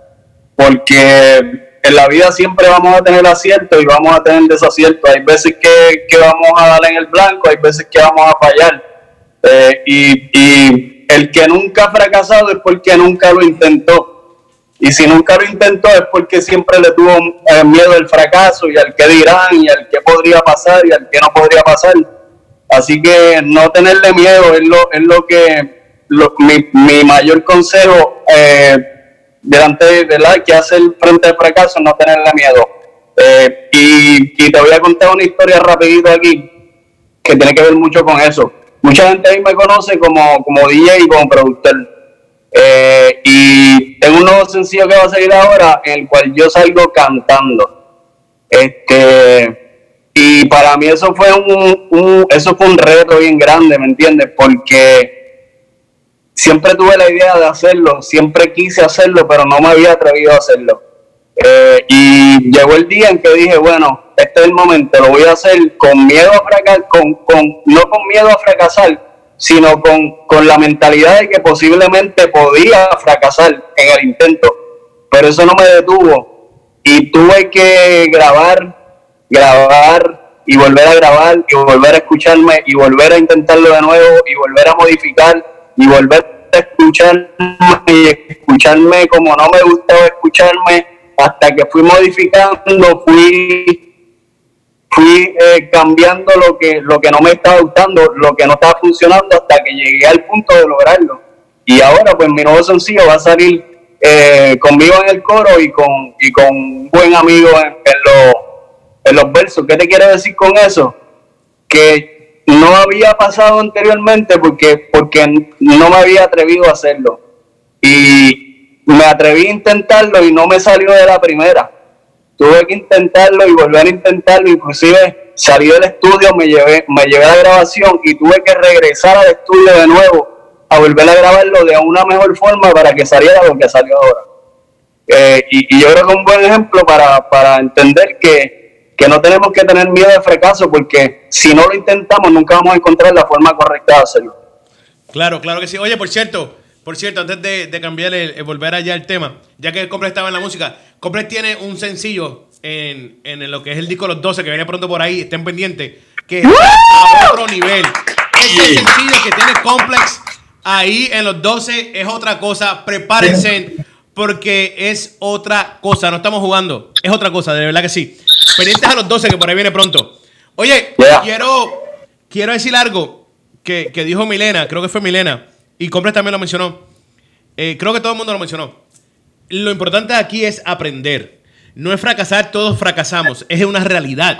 Porque en la vida siempre vamos a tener aciertos y vamos a tener desaciertos. Hay veces que, que vamos a dar en el blanco, hay veces que vamos a fallar. Eh, y, el que nunca ha fracasado es porque nunca lo intentó. Y si nunca lo intentó es porque siempre le tuvo eh, miedo al fracaso y al que dirán y al que podría pasar y al que no podría pasar. Así que no tenerle miedo es lo, es lo que mi, mi mayor consejo eh, delante de ¿verdad? que hacer frente al fracaso no tenerle miedo. Eh, y, y te voy a contar una historia rapidito aquí que tiene que ver mucho con eso. Mucha gente ahí me conoce como, como DJ y como productor. Eh, y tengo un nuevo sencillo que va a salir ahora, en el cual yo salgo cantando. Este, y para mí eso fue un, un- eso fue un reto bien grande, ¿me entiendes? Porque siempre tuve la idea de hacerlo, siempre quise hacerlo, pero no me había atrevido a hacerlo. Eh, y llegó el día en que dije, bueno, este es el momento, lo voy a hacer con miedo a fracasar, con, con, no con miedo a fracasar, sino con, con la mentalidad de que posiblemente podía fracasar en el intento. Pero eso no me detuvo. Y tuve que grabar, grabar y volver a grabar y volver a escucharme y volver a intentarlo de nuevo y volver a modificar y volver a escucharme y escucharme como no me gustaba escucharme hasta que fui modificando, fui fui eh, cambiando lo que lo que no me estaba gustando, lo que no estaba funcionando hasta que llegué al punto de lograrlo. Y ahora pues mi nuevo sencillo va a salir eh, conmigo en el coro y con y con un buen amigo en, en los en los versos. ¿Qué te quiero decir con eso? Que no había pasado anteriormente porque porque no me había atrevido a hacerlo. Y me atreví a intentarlo y no me salió de la primera tuve que intentarlo y volver a intentarlo, inclusive salí del estudio, me llevé, me llevé a la grabación y tuve que regresar al estudio de nuevo a volver a grabarlo de una mejor forma para que saliera lo que salió ahora. Eh, y, y yo creo que es un buen ejemplo para, para entender que, que no tenemos que tener miedo de fracaso porque si no lo intentamos nunca vamos a encontrar la forma correcta de hacerlo. Claro, claro que sí. Oye, por cierto, por cierto, antes de, de cambiar el, el volver allá el tema, ya que Complex estaba en la música, Complex tiene un sencillo en, en lo que es el disco Los 12, que viene pronto por ahí, estén pendientes, que es a otro nivel. Ese sencillo que tiene Complex ahí en Los 12 es otra cosa. Prepárense, porque es otra cosa. No estamos jugando, es otra cosa, de verdad que sí. Pendientes a Los 12, que por ahí viene pronto. Oye, Yeah. quiero, quiero decir algo que, que dijo Milena, creo que fue Milena, y Complex también lo mencionó. Eh, creo que todo el mundo lo mencionó. Lo importante aquí es aprender. No es fracasar, todos fracasamos. Es una realidad.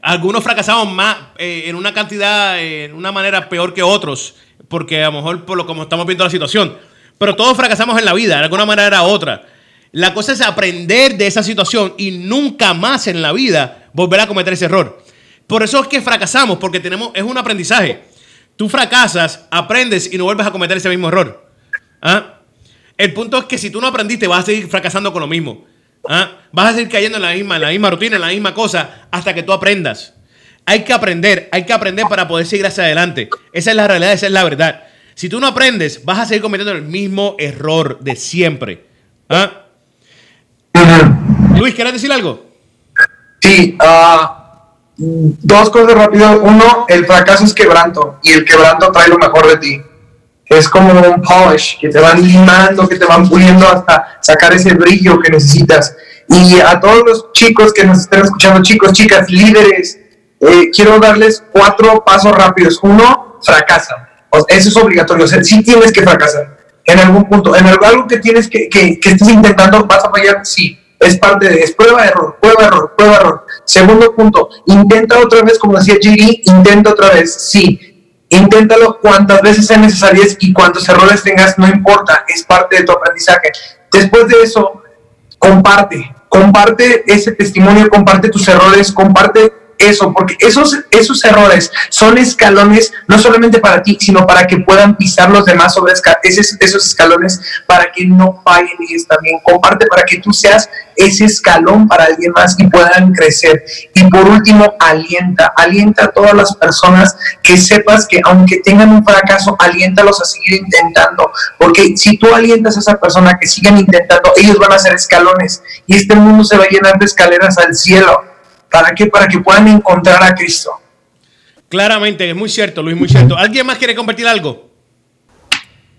Algunos fracasamos más eh, en una cantidad, eh, en una manera peor que otros, porque a lo mejor por lo como estamos viendo la situación. Pero todos fracasamos en la vida, de alguna manera u otra. La cosa es aprender de esa situación y nunca más en la vida volver a cometer ese error. Por eso es que fracasamos, porque tenemos, es un aprendizaje. Tú fracasas, aprendes y no vuelves a cometer ese mismo error. ¿Ah? El punto es que si tú no aprendiste, vas a seguir fracasando con lo mismo. ¿Ah? Vas a seguir cayendo en la misma, en la misma rutina, en la misma cosa, hasta que tú aprendas. Hay que aprender, hay que aprender para poder seguir hacia adelante. Esa es la realidad, esa es la verdad. Si tú no aprendes, vas a seguir cometiendo el mismo error de siempre. ¿Ah? Luis, ¿quieres decir algo? Sí, ah, dos cosas rápido. Uno, el fracaso es quebranto y el quebranto trae lo mejor de ti. Es como un polish que te van limando, que te van puliendo hasta sacar ese brillo que necesitas. Y a todos los chicos que nos estén escuchando, chicos, chicas, líderes, eh, quiero darles cuatro pasos rápidos. Uno, fracasa. O sea, eso es obligatorio. O sea, sí tienes que fracasar en algún punto. En algo, que tienes que, que, que estés intentando, vas a fallar, sí. Es parte de, es prueba, error, prueba, error, prueba, error. Segundo punto, intenta otra vez, como decía Gigi, intenta otra vez, sí. Inténtalo cuantas veces sean necesarias y cuantos errores tengas, no importa, es parte de tu aprendizaje. Después de eso, comparte, comparte ese testimonio, comparte tus errores, comparte eso, porque esos, esos errores son escalones no solamente para ti, sino para que puedan pisar los demás sobre esos, esos escalones, para que no fallen ellos también. Comparte para que tú seas ese escalón para alguien más y puedan crecer. Y por último, alienta, alienta a todas las personas que sepas que aunque tengan un fracaso, aliéntalos a seguir intentando, porque si tú alientas a esa persona que sigan intentando, ellos van a ser escalones y este mundo se va a llenar de escaleras al cielo. ¿Para qué? Para que puedan encontrar a Cristo. Claramente, es muy cierto, Luis, muy cierto. ¿Alguien más quiere compartir algo?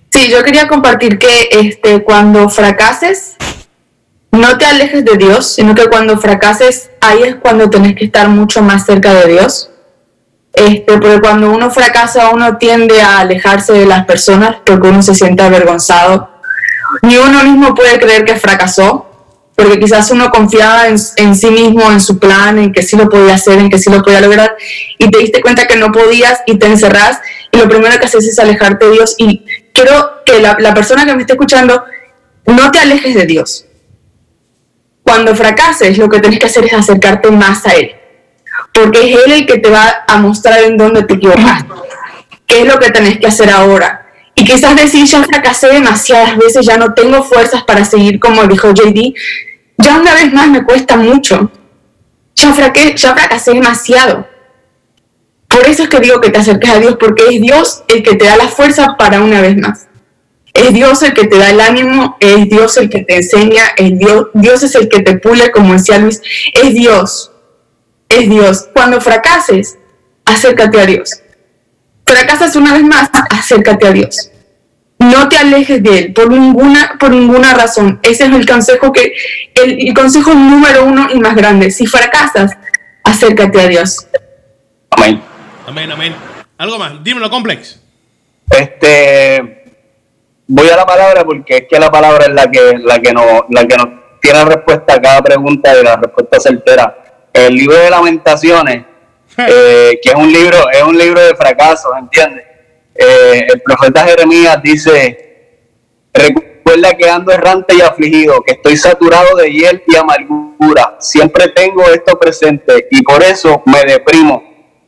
Sí, yo quería compartir que este, cuando fracases, no te alejes de Dios, sino que cuando fracases, ahí es cuando tenés que estar mucho más cerca de Dios. Este, porque cuando uno fracasa, uno tiende a alejarse de las personas porque uno se siente avergonzado. Ni uno mismo puede creer que fracasó, porque quizás uno confiaba en, sí mismo, en su plan, en que sí lo podía hacer, en que sí lo podía lograr, y te diste cuenta que no podías y te encerrás, y lo primero que haces es alejarte de Dios. Y quiero que la, la persona que me esté escuchando, no te alejes de Dios. Cuando fracases, lo que tienes que hacer es acercarte más a Él, porque es Él el que te va a mostrar en dónde te equivocaste, qué es lo que tenés que hacer ahora. Y quizás decir, ya fracasé demasiadas veces, ya no tengo fuerzas para seguir, como dijo JD, ya una vez más me cuesta mucho. Ya, ya fracasé demasiado. Por eso es que digo que te acerques a Dios, porque es Dios el que te da la fuerza para una vez más. Es Dios el que te da el ánimo, es Dios el que te enseña, es Dios, Dios es el que te pule, como decía Luis, es Dios, es Dios. Cuando fracases, acércate a Dios. Fracasas una vez más, acércate a Dios. No te alejes de Él por ninguna, por ninguna razón. Ese es el consejo que, el, el consejo número uno y más grande. Si fracasas, acércate a Dios. Amén. Amén, amén. Algo más, dímelo, Complex. Este, voy a la palabra porque es que la palabra es la que, la que, nos, la que nos tiene respuesta a cada pregunta y la respuesta certera. El libro de lamentaciones, eh, que es un libro, es un libro de fracasos, ¿entiendes? Eh, el profeta Jeremías dice, recuerda que ando errante y afligido, que estoy saturado de hiel y amargura, siempre tengo esto presente y por eso me deprimo.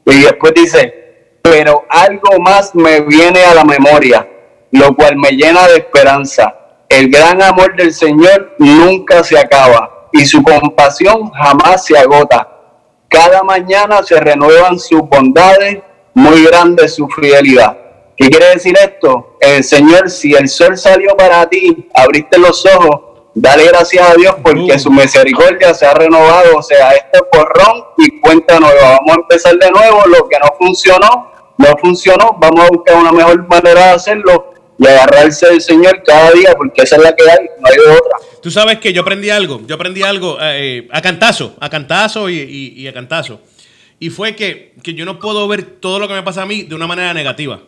Y después dice, pero algo más me viene a la memoria, lo cual me llena de esperanza. El gran amor del Señor nunca se acaba y su compasión jamás se agota. Cada mañana se renuevan sus bondades, muy grande su fidelidad. ¿Qué quiere decir esto? El Señor, si el sol salió para ti, abriste los ojos, dale gracias a Dios porque su misericordia se ha renovado. O sea, este es borrón y cuenta nueva. Vamos a empezar de nuevo. Lo que no funcionó, no funcionó. Vamos a buscar una mejor manera de hacerlo y agarrarse del Señor cada día porque esa es la que hay, no hay de otra. Tú sabes que yo aprendí algo, yo aprendí algo eh, a cantazo, a cantazo y, y- y a cantazo. Y fue que, que yo no puedo ver todo lo que me pasa a mí de una manera negativa.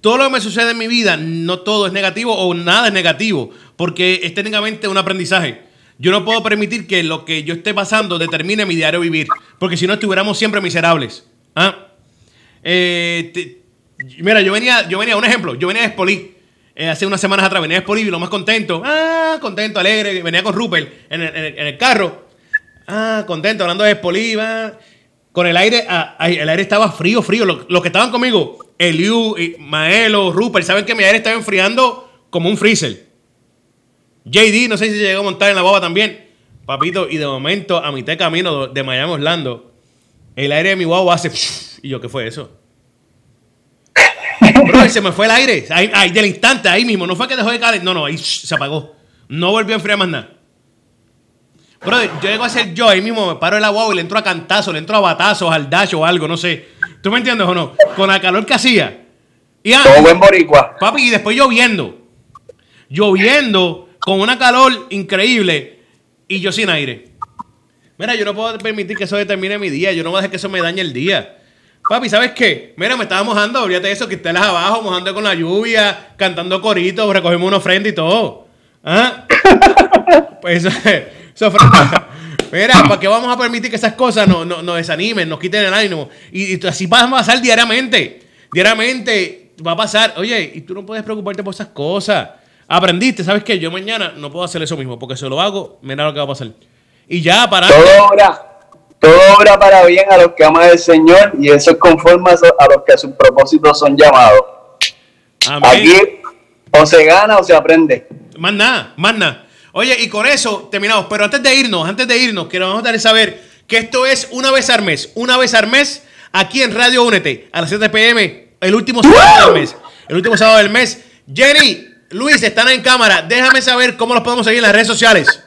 Todo lo que me sucede en mi vida, no todo es negativo o nada es negativo, porque es técnicamente un aprendizaje. Yo no puedo permitir que lo que yo esté pasando determine mi diario vivir, porque si no estuviéramos siempre miserables. ¿Ah? Eh, mira, yo venía, yo venía, un ejemplo, yo venía de Espolí. eh, hace unas semanas atrás venía de Espolí y lo más contento. Ah, contento, alegre. Venía con Rupert en el, carro. Ah, contento, hablando de Espolí. va. Con el aire, ah, el aire estaba frío, frío. Los que estaban conmigo, Eliu, Maelo, Rupert, saben que mi aire estaba enfriando como un freezer. JD, no sé si llegó a montar en la boba también. Papito, y de momento, a mitad de camino de Miami Orlando, el aire de mi guagua hace. Y yo, ¿qué fue eso? Bro, se me fue el aire. Ahí, del instante, ahí mismo. No fue que dejó de caer. No, no, ahí se apagó. No volvió a enfriar más nada. Bro, yo llego a ser yo, ahí mismo me paro el agua y le entro a cantazo, le entro a batazos, al dash o algo, no sé. ¿Tú me entiendes o no? Con la calor que hacía. Y ah, Todo buen boricua. Papi, y después lloviendo. Lloviendo con una calor increíble y yo sin aire. Mira, yo no puedo permitir que eso determine mi día. Yo no voy a dejar que eso me dañe el día. Papi, ¿sabes qué? Mira, me estaba mojando, olvídate de eso, que estés abajo, mojando con la lluvia, cantando coritos, recogemos una ofrenda y todo. ¿Ah? Pues eso, eso ofrenda. Mira, ¿para qué vamos a permitir que esas cosas nos, nos, nos desanimen, nos quiten el ánimo? Y, y así va a pasar diariamente. Diariamente va a pasar. Oye, y tú no puedes preocuparte por esas cosas. Aprendiste, ¿sabes qué? Yo mañana no puedo hacer eso mismo, porque si lo hago, mira lo que va a pasar. Y ya, para. Todo obra, todo obra para bien a los que aman al Señor y eso es conforme a los que a sus propósitos son llamados. Amén. Aquí o se gana o se aprende. Más nada, más nada. Oye, y con eso terminamos. Pero antes de irnos, antes de irnos, quiero darles saber que esto es una vez al mes. Una vez al mes, aquí en Radio Únete, a las 7 pm, el último sábado del mes. El último sábado del mes. Jenny, Luis, están en cámara. Déjame saber cómo los podemos seguir en las redes sociales.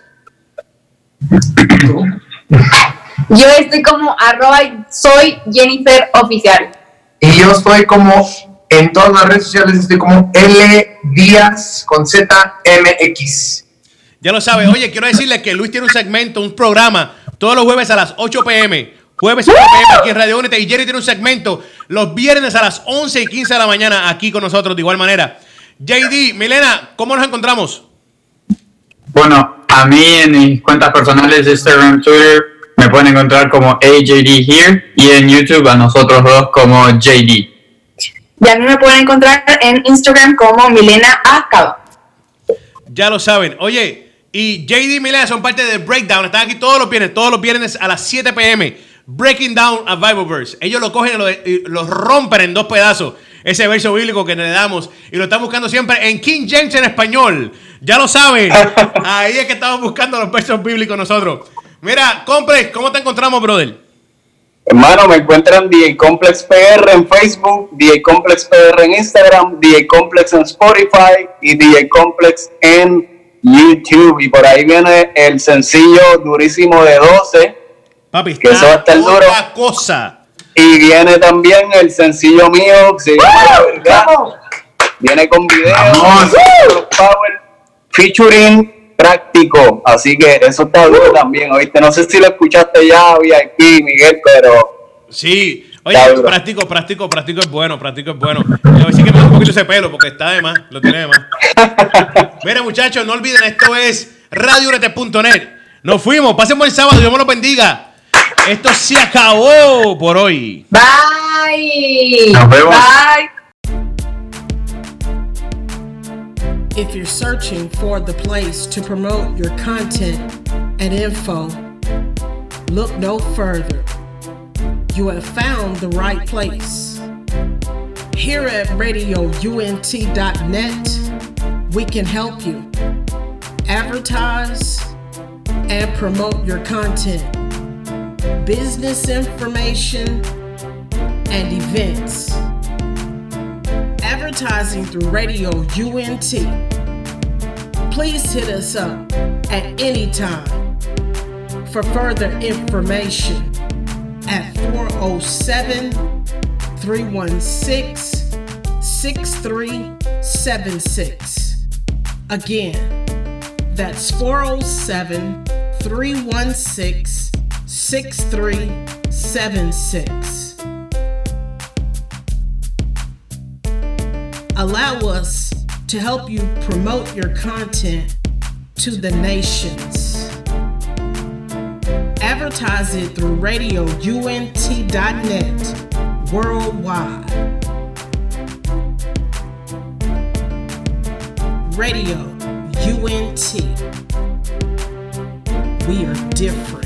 Yo estoy como arroba soy Jennifer Oficial. Y yo estoy como en todas las redes sociales, estoy como L Díaz con Z MX. Ya lo sabes. Oye, quiero decirles que Luis tiene un segmento, un programa, todos los jueves a las 8 pm. Jueves 8 pm aquí en Radio Únete. Y Jerry tiene un segmento los viernes a las 11 y 15 de la mañana aquí con nosotros de igual manera. JD, Milena, ¿cómo nos encontramos? Bueno, a mí en mis cuentas personales de Instagram, Twitter, me pueden encontrar como AJD Here y en YouTube a nosotros dos como JD. Y a mí me pueden encontrar en Instagram como Milena Acaba. Ya lo saben. Oye, y JD Milena son parte de Breakdown. Están aquí todos los viernes, todos los viernes a las 7 pm. Breaking Down a Bibleverse. Ellos lo cogen y lo, y lo rompen en dos pedazos. Ese verso bíblico que le damos. Y lo están buscando siempre en King James en español. Ya lo saben. Ahí es que estamos buscando los versos bíblicos nosotros. Mira, Complex, ¿cómo te encontramos, brother? Hermano, me encuentran DJ Complex PR en Facebook, DJ Complex PR en Instagram, DJ Complex en Spotify y DJ Complex en YouTube. Y por ahí viene el sencillo durísimo de 12. Papi, Que eso va a estar duro. cosa. Y viene también el sencillo mío, que se llama La Verdad. Viene con video. Power, featuring práctico. Así que eso está duro también, ¿oíste? No sé si lo escuchaste ya, VIP, Miguel, pero Sí. Oye, práctico, práctico, práctico es bueno, práctico es bueno. Yo sí que me da un poquito ese pelo porque está de más, lo tiene de más. Mira, muchachos, no olviden, esto es radiourete.net. Nos fuimos, pasen buen sábado, Dios me los bendiga. Esto se acabó por hoy. Bye. Nos vemos. Bye. If you're searching for the place to promote your content and info, look no further. You have found the right place. Here at radiount.net, we can help you advertise and promote your content, business information, and events advertising through Radio UNT. Please hit us up at any time for further information at 407 316 6376. Again, that's 407 316 6376. allow us to help you promote your content to the nations. Advertise it through radio radiount.net worldwide. Radio UNT. We are different.